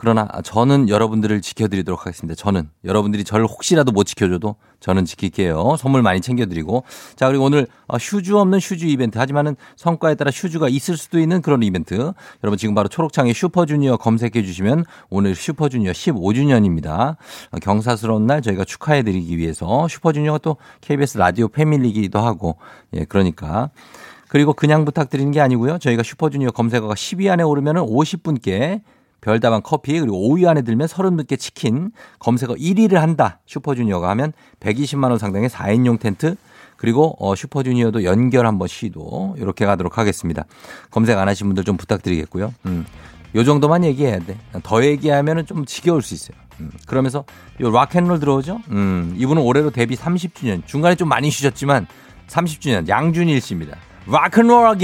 그러나 저는 여러분들을 지켜드리도록 하겠습니다. 저는 여러분들이 저를 혹시라도 못 지켜줘도 저는 지킬게요. 선물 많이 챙겨드리고 자 그리고 오늘 어, 휴주 없는 휴주 이벤트 하지만은 성과에 따라 휴주가 있을 수도 있는 그런 이벤트 여러분 지금 바로 초록창에 슈퍼주니어 검색해 주시면 오늘 슈퍼주니어 15주년입니다. 어, 경사스러운 날 저희가 축하해드리기 위해서 슈퍼주니어가 또 KBS 라디오 패밀리기도 하고 예 그러니까 그리고 그냥 부탁드리는 게 아니고요. 저희가 슈퍼주니어 검색어가 10위 안에 오르면은 50분께 별다방 커피 그리고 5위 안에 들면 30분께 치킨 검색어 1위를 한다. 슈퍼주니어가 하면 120만 원 상당의 4인용 텐트 그리고 어, 슈퍼주니어도 연결 한번 시도 이렇게 가도록 하겠습니다. 검색 안 하신 분들 좀 부탁드리겠고요. 음. 요 정도만 얘기해야 돼. 더 얘기하면은 좀 지겨울 수 있어요. 음. 그러면서 요 rock and roll 들어오죠? 음. 이분은 올해로 데뷔 30주년. 중간에 좀 많이 쉬셨지만 30주년 양준일 씨입니다. Rock and roll 어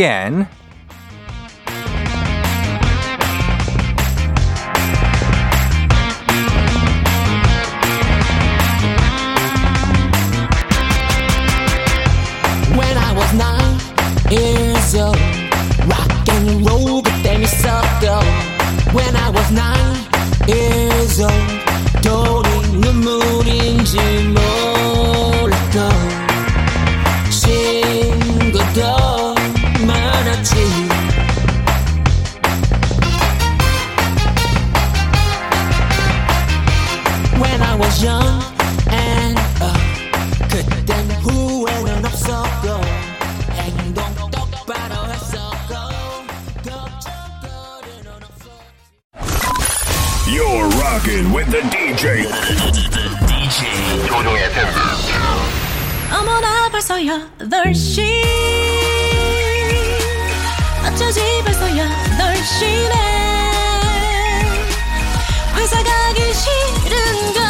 8시 어쩌지 벌써 8시네. 회사 가기 싫은걸.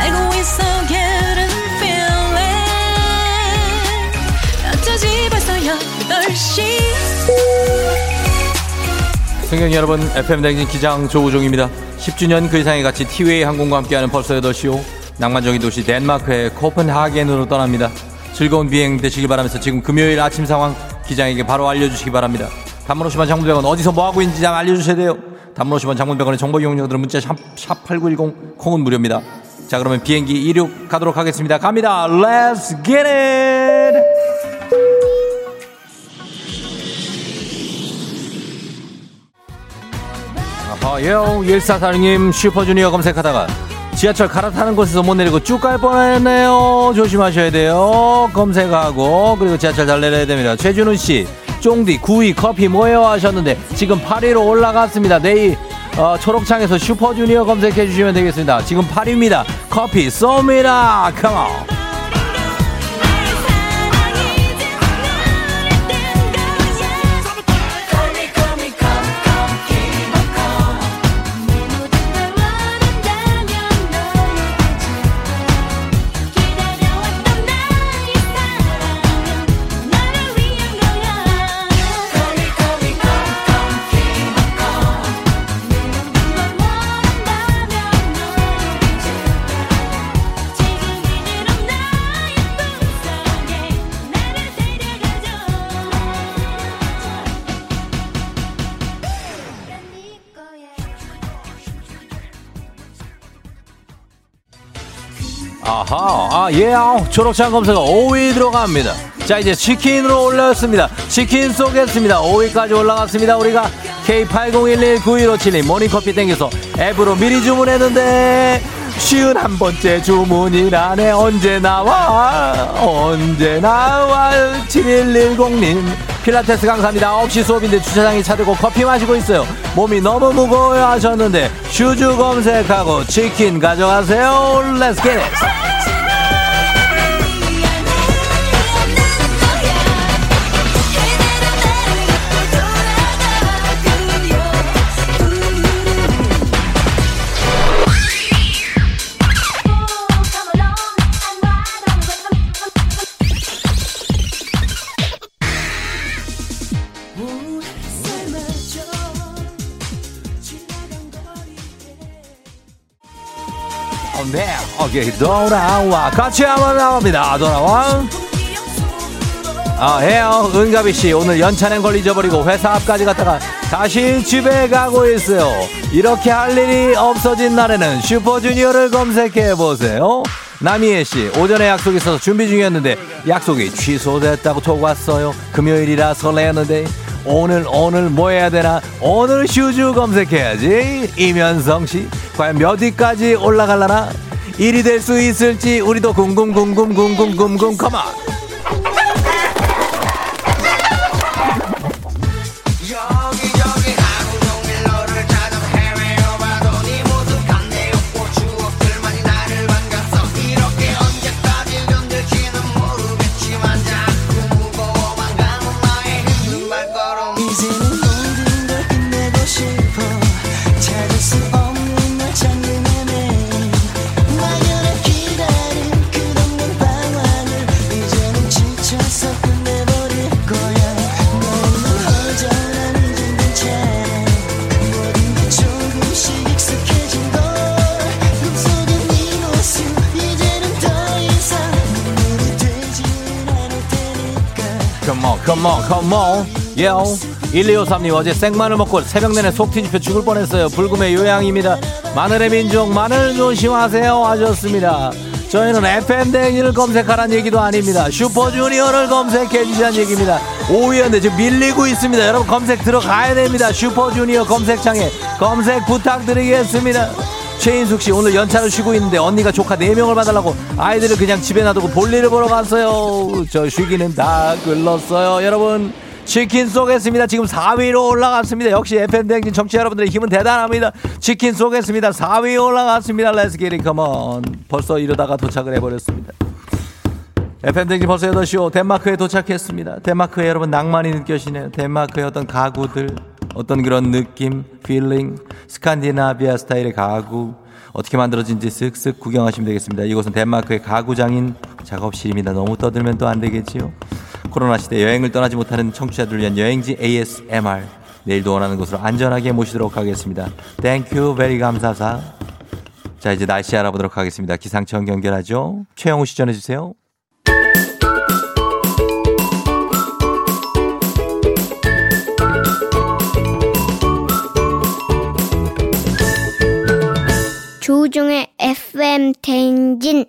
알고 있어 getting feeling. 어쩌지 벌써 8시 승객 여러분, FM 댕진 기장 조우종입니다. 10주년 그 이상의 가치 티웨이 항공과 함께하는 벌써 8시오. 낭만적인 도시 덴마크의 코펜하겐으로 떠납니다. 즐거운 비행 되시길 바라면서 지금 금요일 아침 상황 기장에게 바로 알려주시기 바랍니다. 단문 50원 장문병원 어디서 뭐하고 있는지 좀 알려주셔야 돼요. 단문 50원 장문병원의 정보 이용료들은 문자 샵, 샵 8910 콩은 무료입니다. 자 그러면 비행기 이륙 가도록 하겠습니다. 갑니다. Let's get it! 아, 예요. 1446님 슈퍼주니어 검색하다가 지하철 갈아타는 곳에서 못 내리고 쭉 갈 뻔했네요. 조심하셔야 돼요. 검색하고 그리고 지하철 잘 내려야 됩니다. 최준우 씨, 쫑디, 구이, 커피 뭐예요 하셨는데 지금 8위로 올라갔습니다. 내일 어, 초록창에서 슈퍼주니어 검색해 주시면 되겠습니다. 지금 8위입니다. 커피 쏩니다. 컴온. 아하, 아, 예, 아우, 초록창 검색어 5위 들어갑니다. 자, 이제 치킨으로 올렸습니다. 치킨 쏘겠습니다. 5위까지 올라갔습니다. 우리가 K80119157님 모닝커피 땡겨서 앱으로 미리 주문했는데, 쉰한 번째 주문이라네. 언제 나와? 언제 나와? 7110님. 필라테스 강사입니다. 9시 수업인데 주차장에 차 대고 커피 마시고 있어요. 몸이 너무 무거워요 하셨는데, 슈주 검색하고 치킨 가져가세요. 렛츠 겟! 네, 오케이 돌아와 같이 한번 나옵니다. 돌아와. 아, 해요. 은가비 씨 오늘 연차인 걸 잊어버리고 회사 앞까지 갔다가 다시 집에 가고 있어요. 이렇게 할 일이 없어진 날에는 슈퍼주니어를 검색해 보세요. 남희애 씨 오전에 약속 있어서 준비 중이었는데 약속이 취소됐다고 톡 왔어요. 금요일이라 설레었는데 오늘 오늘 뭐 해야 되나? 오늘 슈주 검색해야지. 이면성 씨 과연 몇 위까지 올라갈라나? 1위 될수 있을지 우리도 궁금궁금궁금궁금 컴온. Come on, come on, come on. 예요. 1253님 어제 생마늘 먹고 새벽 내내 속 뒤집혀 죽을 뻔했어요. 불금의 요양입니다. 마늘의 민족 마늘 조심하세요 하셨습니다. 저희는 FM 대행진을 검색하라는 얘기도 아닙니다. 슈퍼주니어를 검색해 주시라는 얘기입니다. 5위였는데 지금 밀리고 있습니다. 여러분 검색 들어가야 됩니다. 슈퍼주니어 검색창에 검색 부탁드리겠습니다. 최인숙 씨 오늘 연차를 쉬고 있는데 언니가 조카 4명을 봐달라고 아이들을 그냥 집에 놔두고 볼일을 보러 갔어요. 저 쉬기는 다 글렀어요. 여러분 치킨 쏘겠습니다. 지금 4위로 올라갔습니다. 역시 FM 대행진 청취자 여러분들의 힘은 대단합니다. 치킨 쏘겠습니다. 4위 올라갔습니다. Let's get it, come on. 벌써 이러다가 도착을 해버렸습니다. FM 대행진 벌써 8시 오. 덴마크에 도착했습니다. 덴마크에 여러분 낭만이 느껴지네요. 덴마크의 어떤 가구들, 어떤 그런 느낌, feeling, 스칸디나비아 스타일의 가구, 어떻게 만들어진지 쓱쓱 구경하시면 되겠습니다. 이곳은 덴마크의 가구장인 작업실입니다. 너무 떠들면 또 안 되겠지요. 코로나 시대 여행을 떠나지 못하는 청취자들을 위한 여행지 ASMR. 내일도 원하는 곳으로 안전하게 모시도록 하겠습니다. Thank you very 감사사. 자, 이제 날씨 알아보도록 하겠습니다. 기상청 연결하죠. 최영우 씨 전해주세요. FM 대행진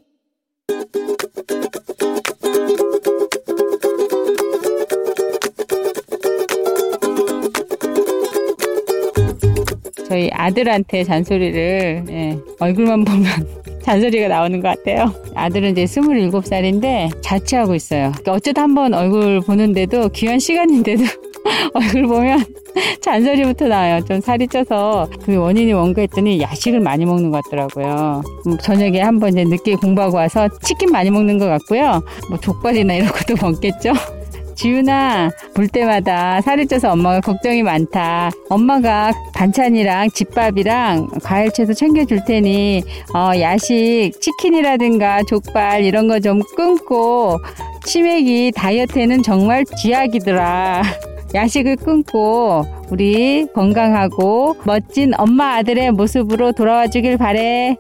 저희 아들한테 잔소리를 예, 얼굴만 보면 잔소리가 나오는 것 같아요. 아들은 이제 27살인데 자취하고 있어요. 그러니까 어쩌다 한번 얼굴 보는데도 귀한 시간인데도 얼굴 보면 잔소리부터 나와요. 좀 살이 쪄서 그 원인이 뭔가 했더니 야식을 많이 먹는 것 같더라고요. 음, 저녁에 한번 이제 늦게 공부하고 와서 치킨 많이 먹는 것 같고요. 뭐 족발이나 이런 것도 먹겠죠. 지윤아, 볼 때마다 살이 쪄서 엄마가 걱정이 많다. 엄마가 반찬이랑 집밥이랑 과일 채소 챙겨줄 테니, 어, 야식, 치킨이라든가 족발 이런 거 좀 끊고, 치맥이 다이어트에는 정말 쥐약이더라. 야식을 끊고, 우리 건강하고 멋진 엄마 아들의 모습으로 돌아와 주길 바래.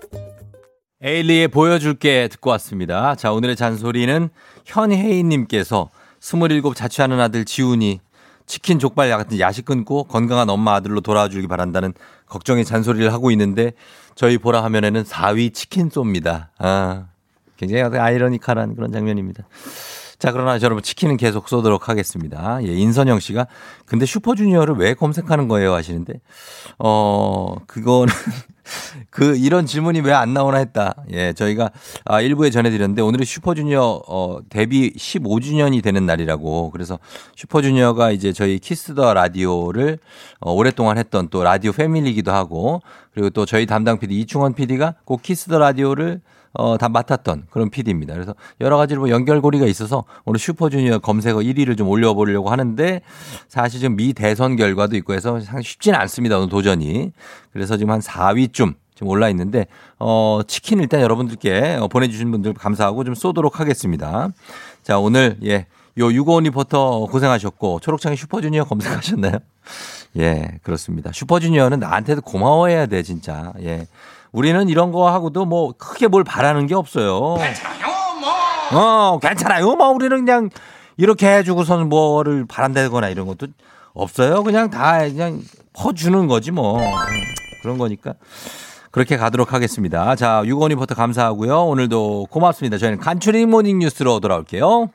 에일리의 보여줄게 듣고 왔습니다. 자, 오늘의 잔소리는 현혜인님께서 27 자취하는 아들 지훈이 치킨 족발 같은 야식 끊고 건강한 엄마 아들로 돌아와 주길 바란다는 걱정의 잔소리를 하고 있는데 저희 보라 화면에는 4위 치킨 쏩니다. 아, 굉장히 아이러니컬한 그런 장면입니다. 자, 그러나 여러분 치킨은 계속 쏘도록 하겠습니다. 예, 인선영 씨가 근데 슈퍼주니어를 왜 검색하는 거예요 하시는데 어, 그거는 그 이런 질문이 왜 안 나오나 했다. 예, 저희가 아, 일부에 전해 드렸는데 오늘이 슈퍼주니어 어, 데뷔 15주년이 되는 날이라고 그래서 슈퍼주니어가 이제 저희 키스 더 라디오를 어, 오랫동안 했던 또 라디오 패밀리기도 하고 그리고 또 저희 담당 PD 이충원 PD가 꼭 키스 더 라디오를 어, 다 맡았던 그런 PD입니다. 그래서 여러 가지로 뭐 연결고리가 있어서 오늘 슈퍼주니어 검색어 1위를 좀 올려보려고 하는데 사실 지금 미 대선 결과도 있고 해서 쉽지는 않습니다. 오늘 도전이. 그래서 지금 한 4위쯤 지금 올라 있는데 어, 치킨 일단 여러분들께 어, 보내주신 분들 감사하고 좀 쏘도록 하겠습니다. 자, 오늘 예. 요 유고원 리포터 고생하셨고 초록창에 슈퍼주니어 검색하셨나요? 예, 그렇습니다. 슈퍼주니어는 나한테도 고마워해야 돼, 진짜. 예. 우리는 이런 거 하고도 뭐 크게 뭘 바라는 게 없어요. 어, 괜찮아요. 뭐 우리는 그냥 이렇게 해주고서는 뭐를 바란다거나 이런 것도 없어요. 그냥 다 그냥 퍼주는 거지 뭐. 그런 거니까. 그렇게 가도록 하겠습니다. 자, 유건 리포터 감사하고요. 오늘도 고맙습니다. 저희는 간추린 모닝 뉴스로 돌아올게요.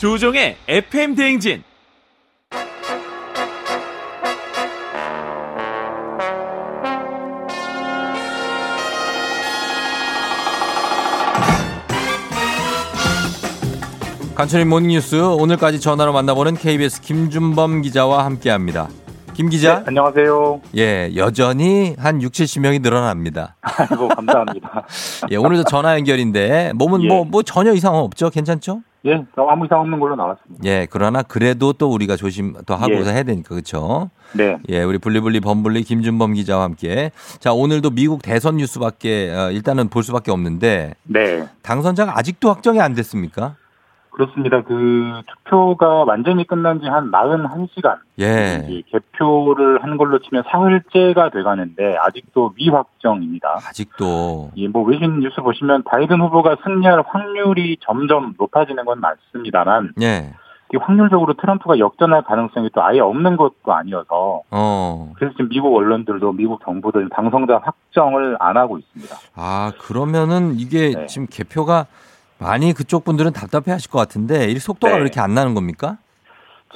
조종의 FM 대행진. 간추린 모닝뉴스 오늘까지 전화로 만나보는 KBS 김준범 기자와 함께합니다. 김 기자. 네, 안녕하세요. 예, 여전히 한 6, 70명이 늘어납니다. 아이고 감사합니다. 예, 오늘도 전화 연결인데 몸은 예. 뭐, 뭐 전혀 이상 없죠? 괜찮죠? 예, 아무 이상 없는 걸로 나왔습니다. 예, 그러나 그래도 또 우리가 조심 더 하고서 예. 해야 되니까 그렇죠? 네. 예, 우리 블리블리 범블리 김준범 기자와 함께 자 오늘도 미국 대선 뉴스밖에 어, 일단은 볼 수밖에 없는데 네. 당선자가 아직도 확정이 안 됐습니까? 그렇습니다. 그 투표가 완전히 끝난 지 한 41시간. 예. 개표를 한 걸로 치면 사흘째가 돼 가는데 아직도 미확정입니다. 아직도 예, 뭐 외신 뉴스 보시면 바이든 후보가 승리할 확률이 점점 높아지는 건 맞습니다만 예. 이 확률적으로 트럼프가 역전할 가능성이 또 아예 없는 것도 아니어서 어. 그래서 지금 미국 언론들도 미국 정부들 당선자 확정을 안 하고 있습니다. 아, 그러면은 이게 네. 지금 개표가 많이 그쪽 분들은 답답해 하실 것 같은데 이 속도가 네. 왜 이렇게 안 나는 겁니까?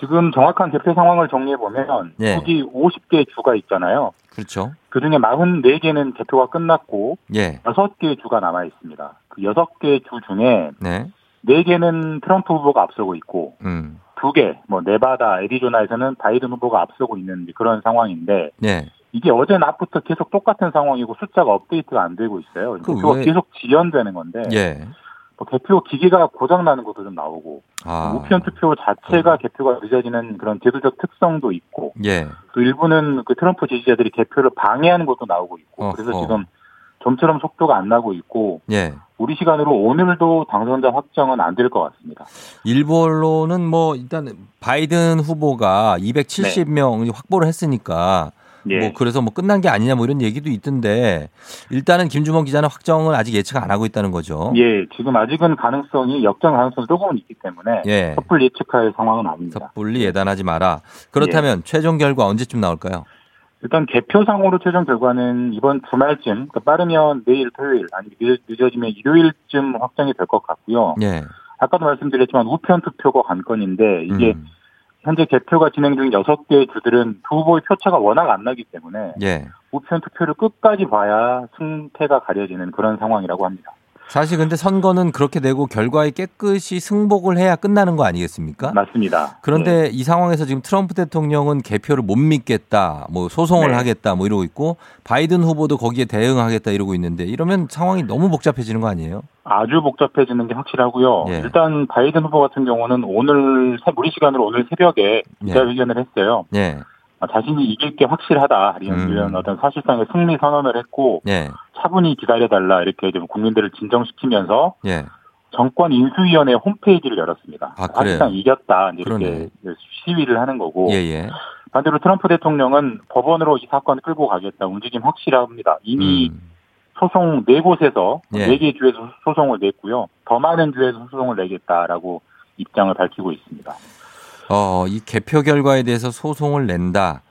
지금 정확한 개표 상황을 정리해 보면 예. 국이 50개 주가 있잖아요. 그렇죠. 그 중에 44개는 개표가 끝났고 예. 6개 주가 남아 있습니다. 그 6개 주 중에 네. 4개는 트럼프 후보가 앞서고 있고 음. 2개, 뭐 네바다, 애리조나에서는 바이든 후보가 앞서고 있는 그런 상황인데 네. 이게 어제 낮부터 계속 똑같은 상황이고 숫자가 업데이트가 안 되고 있어요. 그 왜- 계속 지연되는 건데 예. 뭐 개표 기계가 고장 나는 것도 좀 나오고 아. 우편 투표 자체가 개표가 늦어지는 그런 제도적 특성도 있고 예. 또 일부는 그 트럼프 지지자들이 개표를 방해하는 것도 나오고 있고 그래서 어허. 지금 좀처럼 속도가 안 나고 있고 예. 우리 시간으로 오늘도 당선자 확정은 안 될 것 같습니다. 언론은 뭐 일단 바이든 후보가 270명 확보를 했으니까 예. 뭐 그래서 뭐 끝난 게 아니냐 뭐 이런 얘기도 있던데 일단은 김주범 기자는 확정을 아직 예측 안 하고 있다는 거죠. 예, 지금 아직은 가능성이 역전 가능성이 조금은 있기 때문에 예. 섣불리 예측할 상황은 아닙니다. 섣불리 예단하지 마라. 그렇다면 최종 결과 언제쯤 나올까요? 일단 개표상으로 최종 결과는 이번 주말쯤, 그러니까 빠르면 내일 토요일, 아니면 늦- 늦어지면 일요일쯤 확정이 될 것 같고요. 예. 아까도 말씀드렸지만 우편 투표가 관건인데 이게 음. 현재 개표가 진행 중인 여섯 개 주들은 두 후보의 표차가 워낙 안 나기 때문에 예. 우편 투표를 끝까지 봐야 승패가 가려지는 그런 상황이라고 합니다. 사실 근데 선거는 그렇게 되고 결과에 깨끗이 승복을 해야 끝나는 거 아니겠습니까? 맞습니다. 그런데 이 상황에서 지금 트럼프 대통령은 개표를 못 믿겠다, 뭐 소송을 네. 하겠다, 뭐 이러고 있고 바이든 후보도 거기에 대응하겠다 이러고 있는데 이러면 상황이 너무 복잡해지는 거 아니에요? 아주 복잡해지는 게 확실하고요. 예. 일단 바이든 후보 같은 경우는 오늘 새- 우리 시간으로 오늘 새벽에 기자회견을 했어요. 예. 아, 자신이 이길 게 확실하다 이런, 음. 어떤 사실상의 승리 선언을 했고 예. 차분히 기다려달라 이렇게 좀 국민들을 진정시키면서 예. 정권 인수위원회 홈페이지를 열었습니다. 아? 사실상 이겼다 이제 그러네. 이렇게 시위를 하는 거고 예, 예. 반대로 트럼프 대통령은 법원으로 이 사건을 끌고 가겠다 움직임 확실합니다. 이미 소송 네 곳에서 음. 예. 네개 주에서 소송을 냈고요. 더 많은 주에서 소송을 내겠다라고 입장을 밝히고 있습니다. 어, 이 개표 결과에 대해서 소송을 낸다.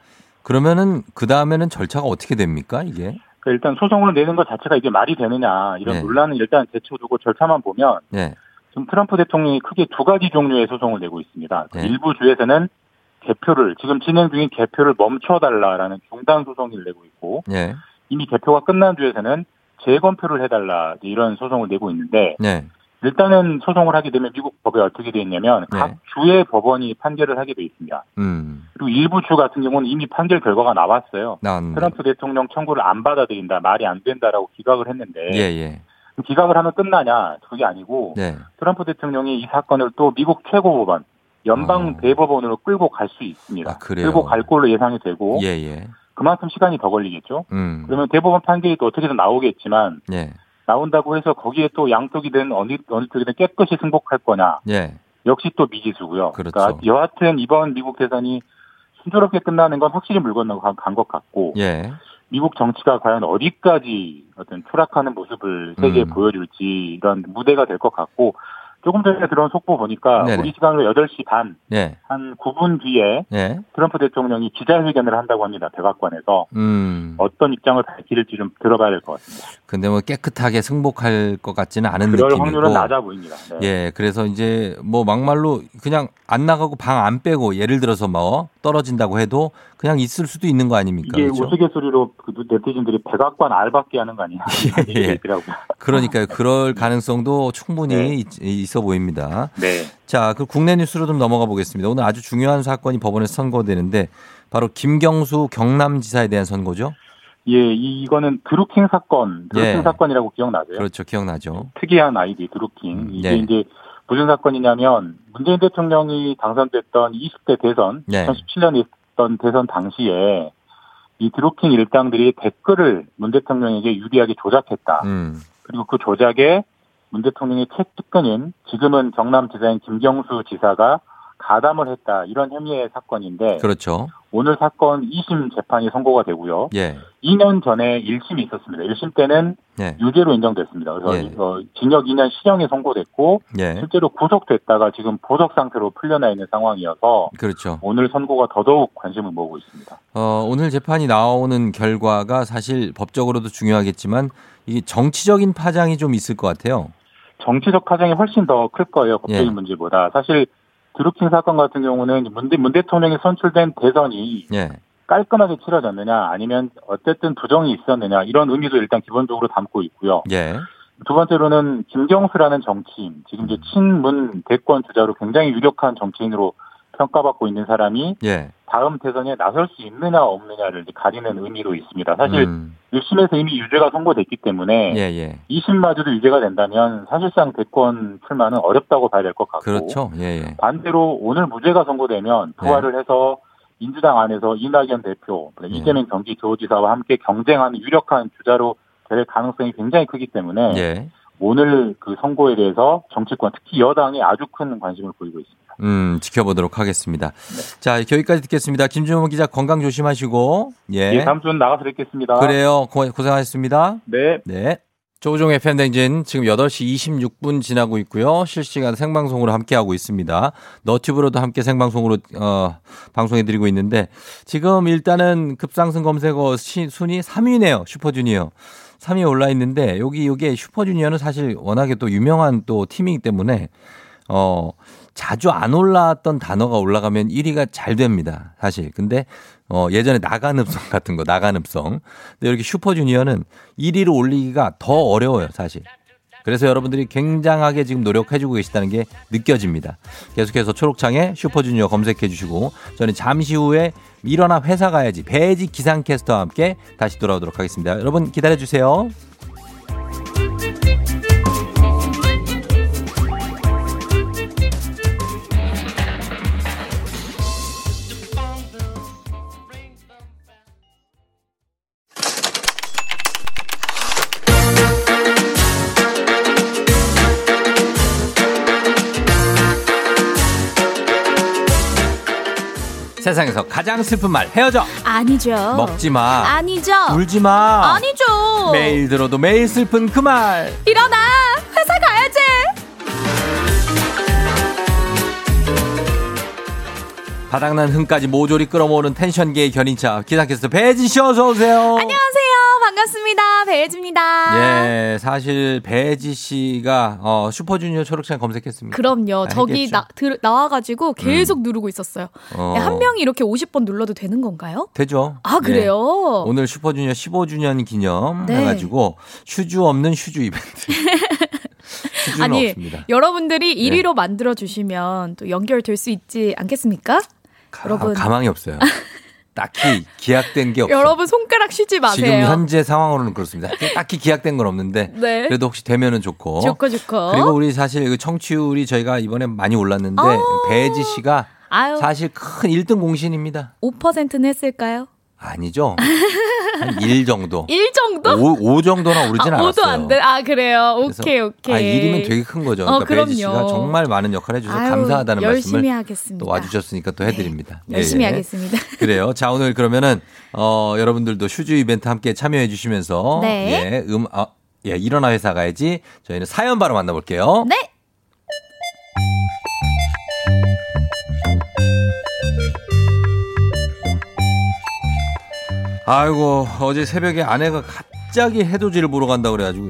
그러면은 그 다음에는 절차가 어떻게 됩니까 이게? 그러니까 일단 소송을 내는 것 자체가 이게 말이 되느냐 이런 네. 논란은 일단 제쳐두고 절차만 보면 예. 지금 트럼프 대통령이 크게 두 가지 종류의 소송을 내고 있습니다. 그 네. 일부 주에서는 개표를 지금 진행 중인 개표를 멈춰달라라는 중단 소송을 내고 있고 예. 이미 개표가 끝난 주에서는 재검표를 해달라 이런 소송을 내고 있는데 네. 일단은 소송을 하게 되면 미국 법에 어떻게 돼 있냐면 각 주의 법원이 판결을 하게 돼 있습니다. 음. 그리고 일부 주 같은 경우는 이미 판결 결과가 나왔어요. 나왔는데. 트럼프 대통령 청구를 안 받아들인다, 말이 안 된다라고 기각을 했는데 예, 예. 기각을 하면 끝나냐? 그게 아니고 네. 트럼프 대통령이 이 사건을 또 미국 최고법원, 연방 대법원으로 끌고 갈 수 있습니다. 아, 그래요? 끌고 갈 걸로 예상이 되고 예, 예. 그만큼 시간이 더 걸리겠죠. 음. 그러면 대법원 판결이 또 어떻게든 나오겠지만 예. 나온다고 해서 거기에 또 양쪽이든 어느 어느 쪽이든 깨끗이 승복할 거냐? 예. 역시 또 미지수고요. 그렇죠. 러니까 여하튼 이번 미국 대선이 순조롭게 끝나는 건 확실히 물 건너 간것 같고 예. 미국 정치가 과연 어디까지 어떤 추락하는 모습을 세계에 음. 보여줄지 이런 무대가 될 것 같고 조금 전에 들어온 속보 보니까 네네. 우리 시간으로 8시 반, 예. 한 9분 뒤에 예. 트럼프 대통령이 기자회견을 한다고 합니다. 백악관에서. 음. 어떤 입장을 밝힐지 좀 들어봐야 될 것 같습니다. 근데 뭐 깨끗하게 승복할 것 같지는 않은 그럴 느낌이고. 확률은 낮아 보입니다. 네. 예, 그래서 이제 뭐 막말로 그냥 안 나가고 방 안 빼고 예를 들어서 뭐 떨어진다고 해도 그냥 있을 수도 있는 거 아닙니까? 이게 그렇죠? 우스갯소리로 그 네티즌들이 백악관 알바끼 하는 거 이런 예. 있더라고요. 그러니까요. 그럴 가능성도 충분히 있- 있어 보입니다. 네. 자, 그 국내 뉴스로 좀 넘어가 보겠습니다. 오늘 아주 중요한 사건이 법원에서 선고되는데 바로 김경수 경남지사에 대한 선고죠? 예, 이- 이거는 드루킹 사건, 드루킹 예. 사건이라고 기억나세요? 그렇죠. 기억나죠. 특이한 아이디 드루킹. 이게 네. 이제 무슨 사건이냐면 문재인 대통령이 당선됐던 20대 대선, 네. 2017년에 있던 대선 당시에 이 드루킹 일당들이 댓글을 문 대통령에게 유리하게 조작했다. 음. 그리고 그 조작에 문 대통령의 최측근인 지금은 경남지사인 김경수 지사가 가담을 했다. 이런 혐의의 사건인데 그렇죠. 오늘 사건 2심 재판이 선고가 되고요. 예. 2년 전에 1심이 있었습니다. 1심 때는 예. 유죄로 인정됐습니다. 그래서 예. 어, 징역 2년 실형이 선고됐고 예. 실제로 구속됐다가 지금 보석 상태로 풀려나 있는 상황이어서 그렇죠. 오늘 선고가 더더욱 관심을 모으고 있습니다. 어, 오늘 재판이 나오는 결과가 사실 법적으로도 중요하겠지만 이게 정치적인 파장이 좀 있을 것 같아요. 정치적 파장이 훨씬 더 클 거예요. 법적인 예. 문제보다. 사실 드루킹 사건 같은 경우는 문, 대- 문 대통령이 선출된 대선이 예. 깔끔하게 치러졌느냐 아니면 어쨌든 부정이 있었느냐 이런 의미도 일단 기본적으로 담고 있고요. 예. 두 번째로는 김경수라는 정치인, 지금 이제 친문 대권 주자로 굉장히 유력한 정치인으로 평가받고 있는 사람이 예. 다음 대선에 나설 수 있느냐 없느냐를 가리는 의미로 있습니다. 사실 음. 1심에서 이미 유죄가 선고됐기 때문에 예, 예. 2심마저도 유죄가 된다면 사실상 대권 출마는 어렵다고 봐야 될 것 같고 그렇죠. 예, 예. 반대로 오늘 무죄가 선고되면 부활을 해서 민주당 안에서 이낙연 대표, 이재명 경기도지사와 함께 경쟁하는 유력한 주자로 될 가능성이 굉장히 크기 때문에 예. 오늘 그 선고에 대해서 정치권 특히 여당이 아주 큰 관심을 보이고 있습니다. 음, 지켜보도록 하겠습니다. 자, 여기까지 듣겠습니다. 김준호 기자 건강 조심하시고. 예. 예, 다음 주는 나가서 뵙겠습니다. 그래요. 고, 고생하셨습니다. 네. 네. 조종의 팬댕진 지금 8시 26분 지나고 있고요. 실시간 생방송으로 함께하고 있습니다. 너튜브로도 함께 생방송으로 어, 방송해드리고 있는데 지금 일단은 급상승 검색어 시- 순위 3위네요. 슈퍼주니어. 3위에 올라 있는데 여기 요게 슈퍼주니어는 사실 워낙에 또 유명한 또 팀이기 때문에 어 자주 안 올라왔던 단어가 올라가면 1위가 잘 됩니다. 사실. 근데 어 예전에 나가는성 같은 거 나가는성. 근데 이렇게 슈퍼주니어는 1위로 올리기가 더 어려워요, 사실. 그래서 여러분들이 굉장하게 지금 노력해주고 계시다는 게 느껴집니다. 계속해서 초록창에 슈퍼주니어 검색해 주시고 저는 잠시 후에 일어나 회사 가야지 배지 기상캐스터와 함께 다시 돌아오도록 하겠습니다. 여러분 기다려 주세요. 세상에서 가장 슬픈 말 헤어져 아니죠. 먹지 마 아니죠. 울지 마 아니죠. 매일 들어도 매일 슬픈 그 말 일어나. 회사 가야지. 바닥난 흥까지 모조리 끌어모으는 텐션계의 견인차 기상캐스터 배지 씨 어서 오세요. 안녕하세요. 반갑습니다. 배혜지입니다. 예, 사실 배지 씨가 어, 슈퍼주니어 초록창 검색했습니다. 그럼요. 아, 저기. 나, 들, 나와가지고 계속 누르고 있었어요. 어. 네, 한 명이 이렇게 50번 눌러도 되는 건가요? 되죠. 아, 그래요? 예. 오늘 슈퍼주니어 15주년 기념 네. 해가지고 슈주 없는 슈주 이벤트. 아니, 없습니다. 여러분들이 1위로 만들어주시면 또 연결될 수 있지 않겠습니까? 여러분. 아, 가망이 없어요. 딱히 기약된 게 없어요. 여러분 손가락 쉬지 마세요. 지금 현재 상황으로는 그렇습니다. 딱히 기약된 건 없는데 네. 그래도 혹시 되면은 좋고. 좋고 좋고. 그리고 우리 사실 그 청취율이 저희가 이번에 많이 올랐는데 배혜지 씨가 아유. 사실 큰 1등 공신입니다. 5%는 했을까요? 아니죠. 한 1 정도. 1 정도? 5, 5 정도나 오르진 아, 않았어요. 5도 안 돼. 아, 그래요. 오케이, 오케이. 아, 1이면 되게 큰 거죠. 어, 그러니까 씨가 그럼요. 정말 많은 역할을 해주셔서 아유, 감사하다는 말씀을 하겠습니다. 또 와주셨으니까 또 해드립니다. 예, 열심히 예. 하겠습니다. 그래요. 자, 오늘 그러면은, 어, 여러분들도 슈주 이벤트 함께 참여해 주시면서. 네. 예, 음, 아, 예, 일어나 회사 가야지. 저희는 사연 바로 만나볼게요. 네. 아이고, 어제 새벽에 아내가 갑자기 해돋이를 보러 간다고 그래가지고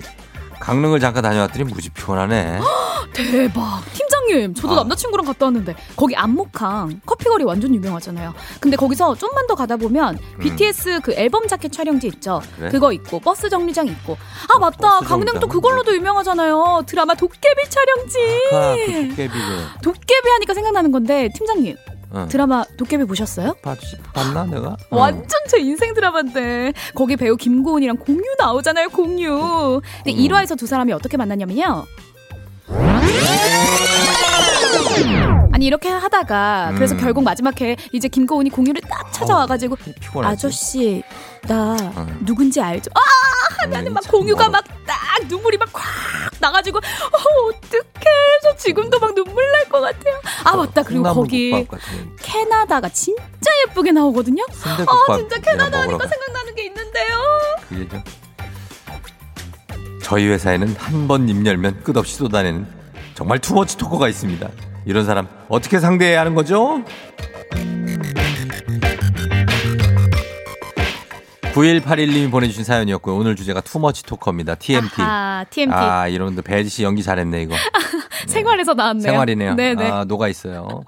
강릉을 잠깐 다녀왔더니 무지 피곤하네. 대박. 팀장님, 저도 아. 남자친구랑 갔다 왔는데 거기 안목항 커피거리 완전 유명하잖아요. 근데 거기서 좀만 더 가다 보면 BTS 그 앨범 자켓 촬영지 있죠. 음. 그래? 그거 있고 버스 정류장 있고. 아 맞다. 강릉 또. 그걸로도 유명하잖아요. 드라마 도깨비 촬영지. 아까 그. 도깨비 하니까 생각나는 건데 팀장님 응. 드라마 도깨비 보셨어요? 봤, 봤나 내가? 어. 완전 제 인생 드라마인데 거기 배우 김고은이랑 공유 나오잖아요 공유 근데 음. 1화에서 두 사람이 어떻게 만났냐면요 아니 이렇게 하다가 그래서 음. 결국 마지막에 이제 김고은이 공유를 딱 찾아와가지고 피곤하지. 아저씨 나 어. 누군지 알죠? 아 하면은 막 공유가 막 딱 눈물이 막 콱 나가지고 어 어떡해 저 지금도 막 눈물 날 것 같아요 아 맞다 그리고 거기 캐나다가 진짜 예쁘게 나오거든요. 아 진짜 캐나다 하니까 생각나는 게 있는데요. 그게죠. 저희 회사에는 한 번 입 열면 끝없이 쏟아내는 정말 투머치 토커가 있습니다. 이런 사람 어떻게 상대해야 하는 거죠? 9181님이 보내주신 사연이었고요. 오늘 주제가 too much talker입니다. TMT. 아 TMT 아, 이런데 배혜지 씨 연기 잘했네, 이거. 생활에서 나왔네요. 생활이네요. 네네. 아, 녹아 있어요.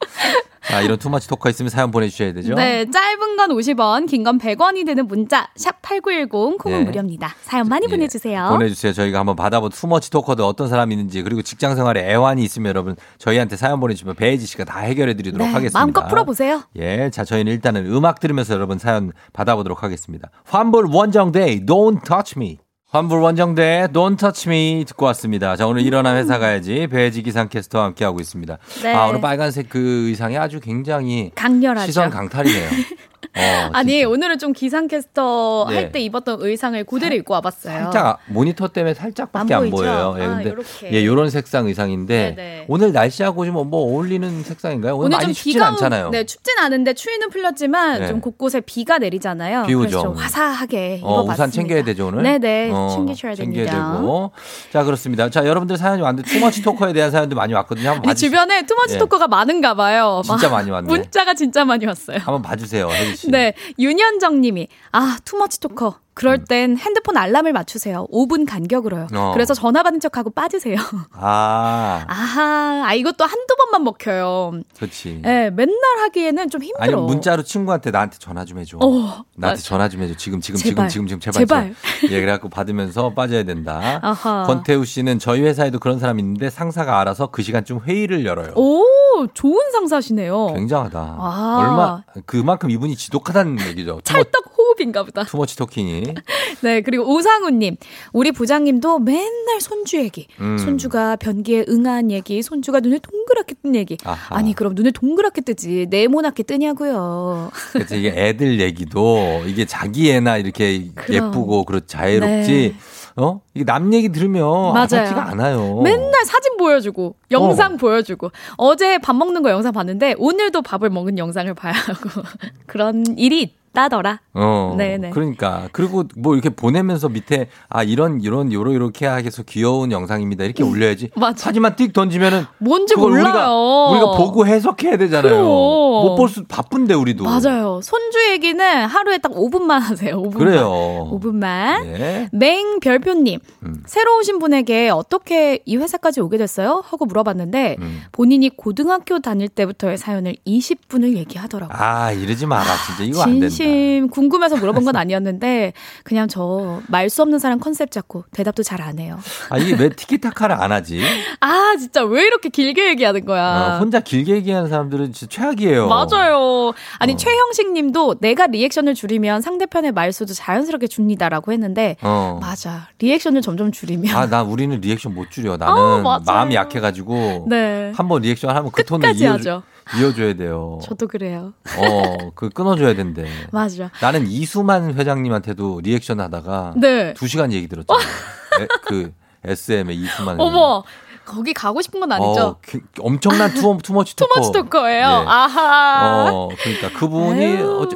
자, 이런 too much talker 있으면 사연 보내주셔야 되죠. 네, 짧은 건 50원, 긴 건 100원이 되는 문자 샵 #8910 콩은 네. 무료입니다. 사연 많이 보내주세요. 보내주세요. 저희가 한번 받아본 too much talker들 어떤 사람이 있는지 그리고 직장 생활에 애환이 있으면 여러분 저희한테 사연 보내주시면 배혜지 씨가 다 해결해드리도록 네, 하겠습니다. 마음껏 풀어보세요. 예, 자 저희는 일단은 음악 들으면서 여러분 사연 받아보도록 하겠습니다. 환불 원정대 Don't Touch Me. 환불 원정대 Don't Touch Me 듣고 왔습니다. 자 오늘 일어나 회사 가야지 배혜지 기 상캐스터와 함께 하고 있습니다. 네. 아 오늘 빨간색 그 의상이 아주 굉장히 강렬하죠. 시선 강탈이네요. 어, 아니 오늘은 좀 기상캐스터 네. 할때 입었던 의상을 그대로 입고 와봤어요. 살짝 모니터 때문에 살짝밖에 안 안? 보여요. 예, 아, 근데 요렇게. 예, 요런 색상 의상인데 네네. 오늘 날씨하고 좀 뭐 어울리는 색상인가요? 오늘, 오늘 많이 좀 춥진 비가 않잖아요. 오, 네 춥진 않은데 추위는 풀렸지만 네. 좀 곳곳에 비가 내리잖아요. 비 오죠, 좀. 화사하게 어, 입어봤습니다. 우산 챙겨야 되죠, 오늘? 네네 어, 챙기셔야 챙겨야 됩니다. 되고. 자, 그렇습니다. 자, 여러분들 사연이 왔는데 too much talker에 대한 사연도 많이 왔거든요. 한번 봐주세요. 주변에 too much 예. talker가 많은가 봐요. 진짜 막 많이 왔네. 문자가 진짜 많이 왔어요. 한번 봐주세요, 혜지 씨. 네, 윤현정 님이, 아, too much talker. 그럴 땐 핸드폰 알람을 맞추세요. 5분 간격으로요. 어. 그래서 전화 받은 척하고 빠지세요. 아, 아하, 아, 이것도 한두 번만 먹혀요. 그렇지. 예, 맨날 하기에는 좀 힘들어. 아니 문자로 친구한테 나한테 전화 좀 해줘. 어, 나한테. 전화 좀 해줘. 지금 지금 제발. 지금 지금 지금 제발. 제발. 좀. 예, 그래갖고 받으면서 빠져야 된다. 아하. 권태우 씨는 저희 회사에도 그런 사람이 있는데 상사가 알아서 그 시간쯤 회의를 열어요. 오, 좋은 상사시네요. 굉장하다. 아. 얼마 그만큼 이분이 지독하다는 얘기죠. 찰떡 호흡인가 보다. 투머치 토킹이. 네, 그리고 오상우님. 우리 부장님도 맨날 손주 얘기. 음. 손주가 변기에 응한 얘기, 손주가 눈을 동그랗게 뜬 얘기. 아하. 아니, 그럼 눈을 동그랗게 뜨지. 네모나게 뜨냐고요. 그래서 이게 애들 얘기도 이게 자기 애나 이렇게 그럼. 예쁘고 그렇 자애롭지. 어? 이게 남 얘기 들으면 맞아요. 아파트가 않아요. 맨날 사진 보여주고, 영상 보여주고. 어제 밥 먹는 거 영상 봤는데, 오늘도 밥을 먹은 영상을 봐야 하고. 그런 일이 있다더라. 어. 네네. 그러니까 그리고 뭐 이렇게 보내면서 밑에 아 이런 이런 요러 이렇게 해서 귀여운 영상입니다 이렇게 올려야지. 음, 맞아. 사진만 띡 던지면은 뭔지 몰라요. 우리가 우리가 보고 해석해야 되잖아요. 못 볼 수 바쁜데 우리도. 맞아요. 손주 얘기는 하루에 딱 5분만 하세요. 5분만. 그래요. 5분만. 예. 맹 별표님, 음. 새로 오신 분에게 어떻게 이 회사까지 오게 됐어요? 하고 물어봤는데 음. 본인이 고등학교 다닐 때부터의 사연을 20분을 얘기하더라고요. 아 이러지 마라 진짜 이거 안 된다. 진심 궁금해서 물어본 건 아니었는데 그냥 저 말 수 없는 사람 컨셉 잡고 대답도 잘 안 해요. 아 이게 왜 티키타카를 안 하지? 아 진짜 왜 이렇게 길게 얘기하는 거야? 어, 혼자 길게 얘기하는 사람들은 진짜 최악이에요. 맞아요. 아니 어. 최형식 님도 내가 리액션을 줄이면 상대편의 말수도 자연스럽게 줍니다라고 했는데 어. 맞아. 리액션을 점점 줄이면 아, 나 우리는 리액션 못 줄여. 나는 어. 마음이 약해가지고 네. 한번 리액션 하면 그 톤을 이어줘, 하죠. 이어줘야 돼요. 저도 그래요. 어, 그 끊어줘야 된대. 맞아. 나는 이수만 회장님한테도 리액션 하다가 네. 두 시간 얘기 들었잖아요. 에, 그 SM의 이수만. 회장님. 어머. 거기 가고 싶은 건 아니죠? 어, 그, 엄청난 too, too much talker. too much talker예요. 네. 아하. 어, 그러니까 그분이. 어,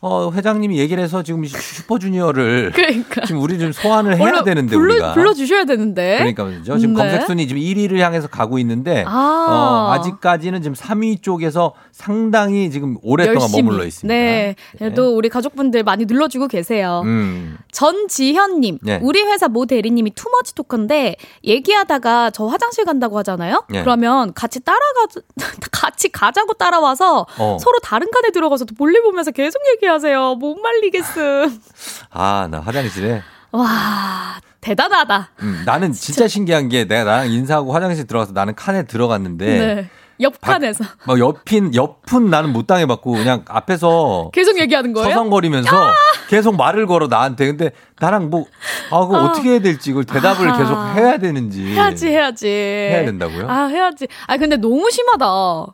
어, 회장님이 얘기를 해서 지금 슈퍼주니어를 그러니까. 지금 우리 좀 소환을 해야 되는데 불러, 우리가 불러 주셔야 되는데. 그러니까 말이죠. 지금 네. 검색 순위 지금 1위를 향해서 가고 있는데 아. 어, 아직까지는 지금 3위 쪽에서 상당히 지금 오랫동안 열심히. 머물러 있습니다. 네. 그래도 우리 가족분들 많이 눌러주고 계세요. 음. 전지현님, 네. 우리 회사 모 대리님이 투머치 토커인데 얘기하다가 저 화장실 간다고 하잖아요. 네. 그러면 같이 따라가 같이 가자고 따라와서 어. 서로 다른 칸에 들어가서 볼일 보면서 계속 얘기하세요. 못 말리겠음. 아, 나 화장실에 와 대단하다. 음, 나는 진짜 신기한 게 내가 나랑 인사하고 화장실 들어가서 나는 칸에 들어갔는데 네. 옆 칸에서 막 옆인 옆은 나는 못 당해봤고 그냥 앞에서 계속 얘기하는 거예요. 서성거리면서 계속 말을 걸어 나한테 근데 나랑 뭐 아, 그거 아. 어떻게 해야 될지 이걸 대답을 아하. 계속 해야 되는지 해야지 해야지. 해야 된다고요? 아 해야지. 아 근데 너무 심하다.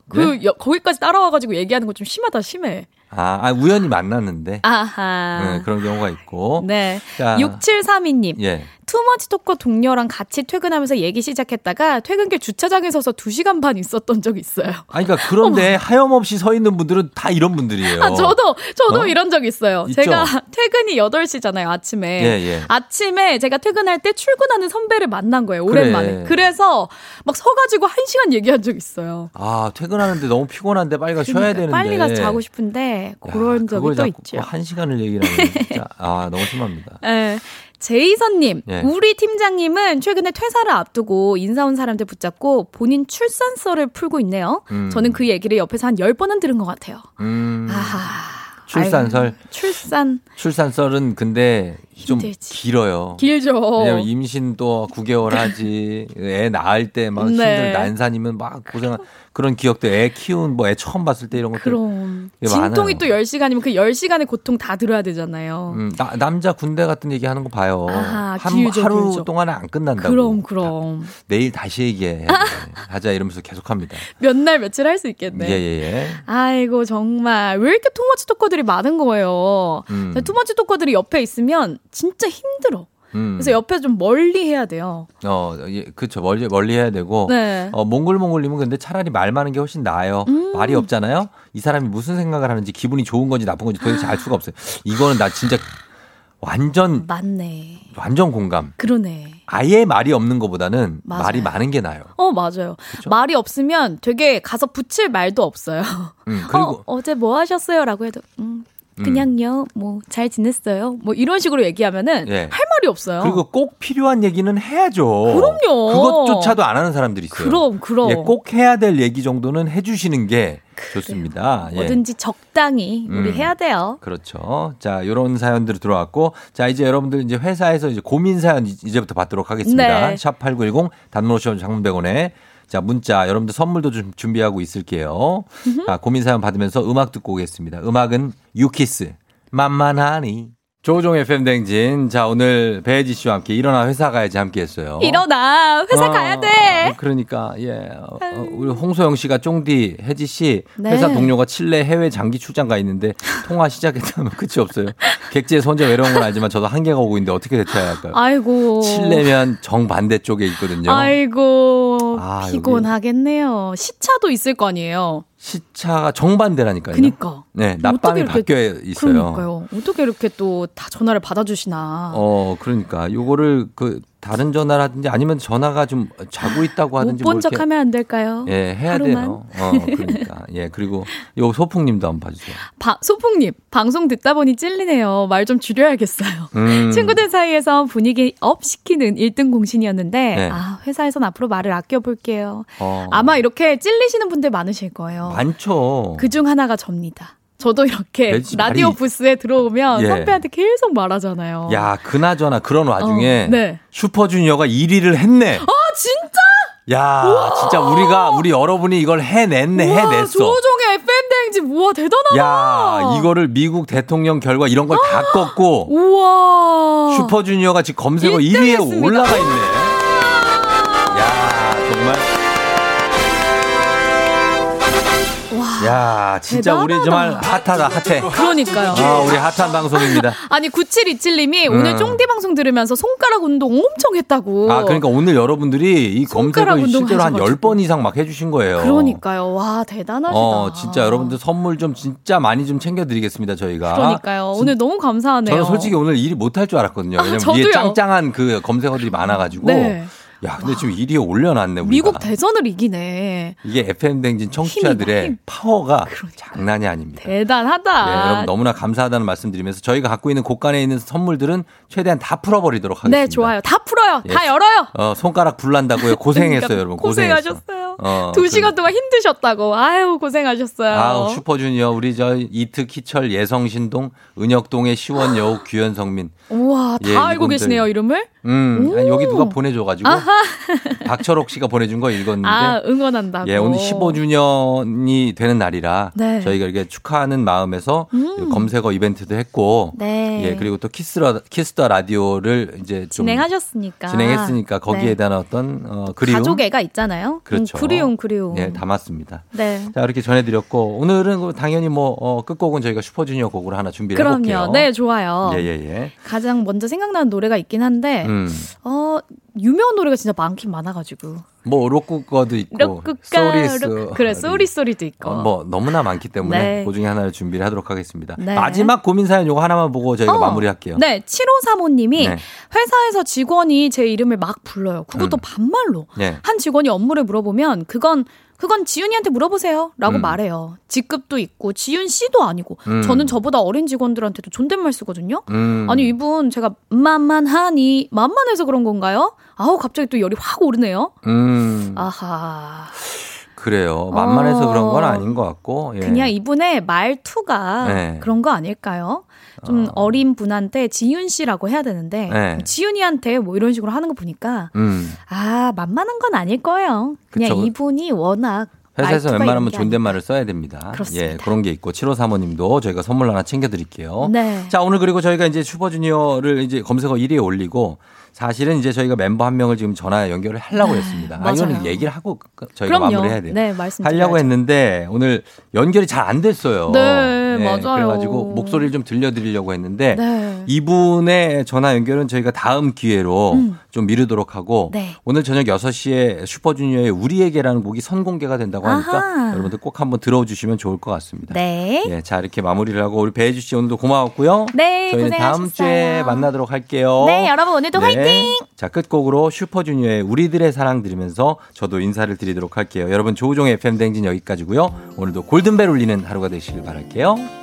그 네? 여- 거기까지 따라와가지고 얘기하는 거 좀 심하다 심해. 아, 아, 우연히 만났는데 아하. 네, 그런 경우가 있고 네. 자. 6732님. 예. 투머치 토커 동료랑 같이 퇴근하면서 얘기 시작했다가 퇴근길 주차장에 서서 2시간 반 있었던 적이 있어요. 아니 그러니까 그런데 하염없이 서 있는 분들은 다 이런 분들이에요. 아, 저도, 저도 어? 이런 적 있어요. 있죠? 제가 퇴근이 8시잖아요, 아침에. 예, 예. 아침에 제가 퇴근할 때 출근하는 선배를 만난 거예요, 오랜만에. 그래. 그래서막 서가지고 1시간 얘기한 적 있어요. 아 퇴근하는데 너무 피곤한데 빨리 가 쉬어야 되는데 빨리 가서 자고 싶은데 그런 적이 그걸 또 있죠. 한 시간을 얘기를 하면 진짜 아 너무 심합니다. 예. 제이선님, 예. 우리 팀장님은 최근에 퇴사를 앞두고 인사 온 사람들 붙잡고 본인 출산설을 풀고 있네요. 음. 저는 그 얘기를 옆에서 한 10번은 들은 것 같아요. 음, 아하. 출산설 아유, 출산. 출산설은 근데 좀 힘들지. 길어요. 길죠. 왜냐면 임신 또 9개월 하지, 애 낳을 때막 네. 힘들 난산이면 막 고생 그런 기억도 애 키운 뭐 애 처음 봤을 때 이런 것들. 그럼. 진통이. 또 10시간이면 그 10시간의 고통 다 들어야 되잖아요. 음, 나- 남자 군대 같은 얘기 하는 거 봐요. 아하, 한, 길죠, 하루 길죠. 동안은 안 끝난다고. 그럼, 그럼. 내일 다시 얘기해. 하자 이러면서 계속합니다. 몇 날 며칠 할 수 있겠네. 예, 예, 예. 아이고, 정말. 왜 이렇게 투머치 토커들이 많은 거예요? 음. 투머치 토커들이 옆에 있으면 진짜 힘들어. 음. 그래서 옆에 좀 멀리 해야 돼요. 어, 예, 그쵸. 멀리, 멀리 해야 되고. 네. 어, 몽글몽글님은 근데 차라리 말 많은 게 훨씬 나아요. 음. 말이 없잖아요? 이 사람이 무슨 생각을 하는지 기분이 좋은 건지 나쁜 건지 도대체 알 수가 없어요. 이거는 나 진짜 완전, 맞네. 완전 공감. 그러네. 아예 말이 없는 것보다는 맞아요. 말이 많은 게 나아요. 어, 맞아요. 말이 없으면 되게 가서 붙일 말도 없어요. 음, 그리고, 어, 어제 뭐 하셨어요? 라고 해도, 음, 그냥요, 뭐, 잘 지냈어요? 뭐, 이런 식으로 얘기하면은 예. 할 말이 없어요. 그리고 꼭 필요한 얘기는 해야죠. 그럼요. 그것조차도 안 하는 사람들이 있어요. 그럼, 그럼. 예, 꼭 해야 될 얘기 정도는 해주시는 게 좋습니다. 예. 뭐든지 적당히 우리 음. 해야 돼요. 그렇죠. 자, 요런 사연들이 들어왔고, 자, 이제 여러분들 이제 회사에서 이제 고민 사연 이- 이제부터 받도록 하겠습니다. 네. 샵8910 단노션 장문백원에 자, 문자 여러분들 선물도 좀 준비하고 있을게요. 자, 고민 사연 받으면서 음악 듣고 오겠습니다. 음악은 유키스 만만하니. 조종 FM 댕진. 자, 오늘 배혜지 씨와 함께 일어나 회사 가야지 함께 했어요. 일어나 회사 어, 가야 돼. 어, 그러니까 예, 어, 어, 우리 홍소영 씨가 쫑디 혜지 씨 네. 회사 동료가 칠레 해외 장기 출장 가 있는데 통화 시작했다면 끝이 없어요. 객지에서 혼자 외로운 건 알지만 저도 한계가 오고 있는데 어떻게 대처해야 할까요? 아이고. 칠레면 정 반대 쪽에 있거든요. 아이고 아, 피곤하겠네요. 시차도 있을 거 아니에요. 시차가 정반대라니까요. 그니까. 네, 낮밤이 바뀌어 있어요. 그러니까요. 어떻게 이렇게 또 다 전화를 받아주시나. 어, 그러니까 요거를 그 다른 전화라든지 아니면 전화가 좀 자고 있다고 하든지 못본뭐 척하면 안 될까요? 예, 해야 하루만? 돼요. 어, 그러니까. 예, 그리고 요 소풍님도 한번 봐주세요. 바- 소풍님 방송 듣다 보니 찔리네요. 말 좀 줄여야겠어요. 음. 친구들 사이에서 분위기 up 시키는 1등 공신이었는데 네. 아 회사에선 앞으로 말을 아껴볼게요. 어, 아마 이렇게 찔리시는 분들 많으실 거예요. 많죠. 그중 하나가 접니다. 저도 이렇게 라디오 말이- 부스에 들어오면 예. 선배한테 계속 말하잖아요. 야, 그나저나 그런 와중에 어, 네. 슈퍼주니어가 1위를 했네. 아 진짜? 야, 진짜 우리가 우리 여러분이 이걸 해냈네, 우와, 해냈어. 조종의 FM 대행진 우와 대단하다. 야, 이거를 미국 대통령 결과 이런 걸다 꺾고 우와. 슈퍼주니어가 지금 검색어 1등 1위에 했습니다. 올라가 있네. 야, 진짜 우리 정말 핫하다, 핫해. 그러니까요. 아, 우리 핫한 방송입니다. 아니 9727님이 음. 오늘 쫑디 방송 들으면서 손가락 운동 엄청 했다고. 아, 그러니까 오늘 여러분들이 이 검색을 운동 실제로 한 하셔가지고. 10번 이상 막 해주신 거예요. 그러니까요. 와 대단하시다. 어, 진짜 여러분들 선물 좀 진짜 많이 좀 챙겨드리겠습니다, 저희가. 그러니까요. 오늘 너무 감사하네요. 저는 솔직히 오늘 일이 못할 줄 알았거든요. 아, 왜냐면 저도요. 위에 짱짱한 그 검색어들이 많아가지고. 네. 야, 근데 지금 1위에 올려놨네, 우리가. 미국 대선을 이기네. 이게 FM 댕진 청취자들의 힘이다, 힘. 파워가 장난이 아닙니다. 대단하다. 네, 여러분 너무나 감사하다는 말씀드리면서 저희가 갖고 있는 곳간에 있는 선물들은 최대한 다 풀어버리도록 하겠습니다. 네, 좋아요. 다 풀어요. 다 예. 열어요. 어, 손가락 불난다고요. 고생했어요, 그러니까 여러분. 고생했어. 고생하셨어요. 어, 두 시간 동안 힘드셨다고. 아유, 고생하셨어요. 아우 슈퍼주니어 우리 저 이트 키철 예성신동 은혁동의 시원 여우 규현성민 우와, 다 예, 알고 이분들. 계시네요, 이름을? 음 아니, 여기 누가 보내줘가지고 아하. 박철옥 씨가 보내준 거 읽었는데 아, 응원한다고. 예 오늘 15주년이 되는 날이라 네. 저희가 이렇게 축하하는 마음에서 음. 검색어 이벤트도 했고 네. 예 그리고 또 키스 더 키스 더 라디오를 이제 좀 진행하셨으니까. 진행했으니까 거기에 네. 대한 어떤 어, 그리움 가족애가 있잖아요. 그렇죠. 음, 그리움, 그리움. 예 담았습니다. 네. 자, 이렇게 전해드렸고, 오늘은 그 당연히 뭐, 어, 끝곡은 저희가 슈퍼주니어 곡으로 하나 준비를 그럼요. 해볼게요. 네, 좋아요. 예, 예, 예. 가장 먼저 생각나는 노래가 있긴 한데, 음. 어, 유명한 노래가 진짜 많긴 많아가지고. 뭐, 로꾸거도 있고, 로꾸거, 소리스. 로- 그래, Sorry Sorry도 있고. 어, 뭐, 너무나 많기 때문에 네. 그 중에 하나를 준비를 하도록 하겠습니다. 네. 마지막 고민 사연 요거 하나만 보고 저희가 어, 마무리할게요. 네, 7535님이 네. 회사에서 직원이 제 이름을 막 불러요. 그것도 음. 반말로. 네. 한 직원이 업무를 물어보면 그건 그건 지윤이한테 물어보세요. 라고 음. 말해요. 직급도 있고 지윤 씨도 아니고 음. 저는 저보다 어린 직원들한테도 존댓말 쓰거든요. 음. 아니 이분 제가 만만하니 만만해서 그런 건가요? 아우 갑자기 또 열이 확 오르네요. 음. 아하. 그래요. 만만해서 어. 그런 건 아닌 것 같고. 예. 그냥 이분의 말투가 네. 그런 거 아닐까요? 좀 어. 린 분한테 지윤 씨라고 해야 되는데 네. 지윤이한테 뭐 이런 식으로 하는 거 보니까 음. 아 만만한 건 아닐 거예요. 그냥 그쵸. 이분이 워낙 회사에서 웬만하면 존댓말을 써야 됩니다. 그렇습니다. 예, 그런 게 있고 7호 사모님도 저희가 선물 하나 챙겨 드릴게요. 네. 자, 오늘 그리고 저희가 이제 슈퍼주니어를 이제 검색어 1위에 올리고 사실은 이제 저희가 멤버 한 명을 지금 전화 연결을 하려고 했습니다. 아, 이거는. 얘기를 하고 저희가 그럼요. 마무리해야 돼요. 네, 하려고. 했는데 오늘 연결이 잘 안 됐어요. 네, 맞아요. 그래가지고 목소리를 좀 들려드리려고 했는데 네. 이분의 전화 연결은 저희가 다음 기회로 음. 좀 미루도록 하고 네. 오늘 저녁 6시에 슈퍼주니어의 우리에게라는 곡이 선공개가 된다고 하니까 아하. 여러분들 꼭 한번 들어주시면 좋을 것 같습니다. 네. 예, 자 이렇게 마무리를 하고 우리 배혜주 씨 오늘도 고마웠고요. 네, 저희는 다음 고생하셨어요. 주에 만나도록 할게요. 네, 여러분 오늘도 화이팅! 자 끝곡으로 슈퍼주니어의 우리들의 사랑 들으면서 저도 인사를 드리도록 할게요. 여러분 조우종의 FM 댕진 여기까지고요. 오늘도 골든벨 울리는 하루가 되시길 바랄게요.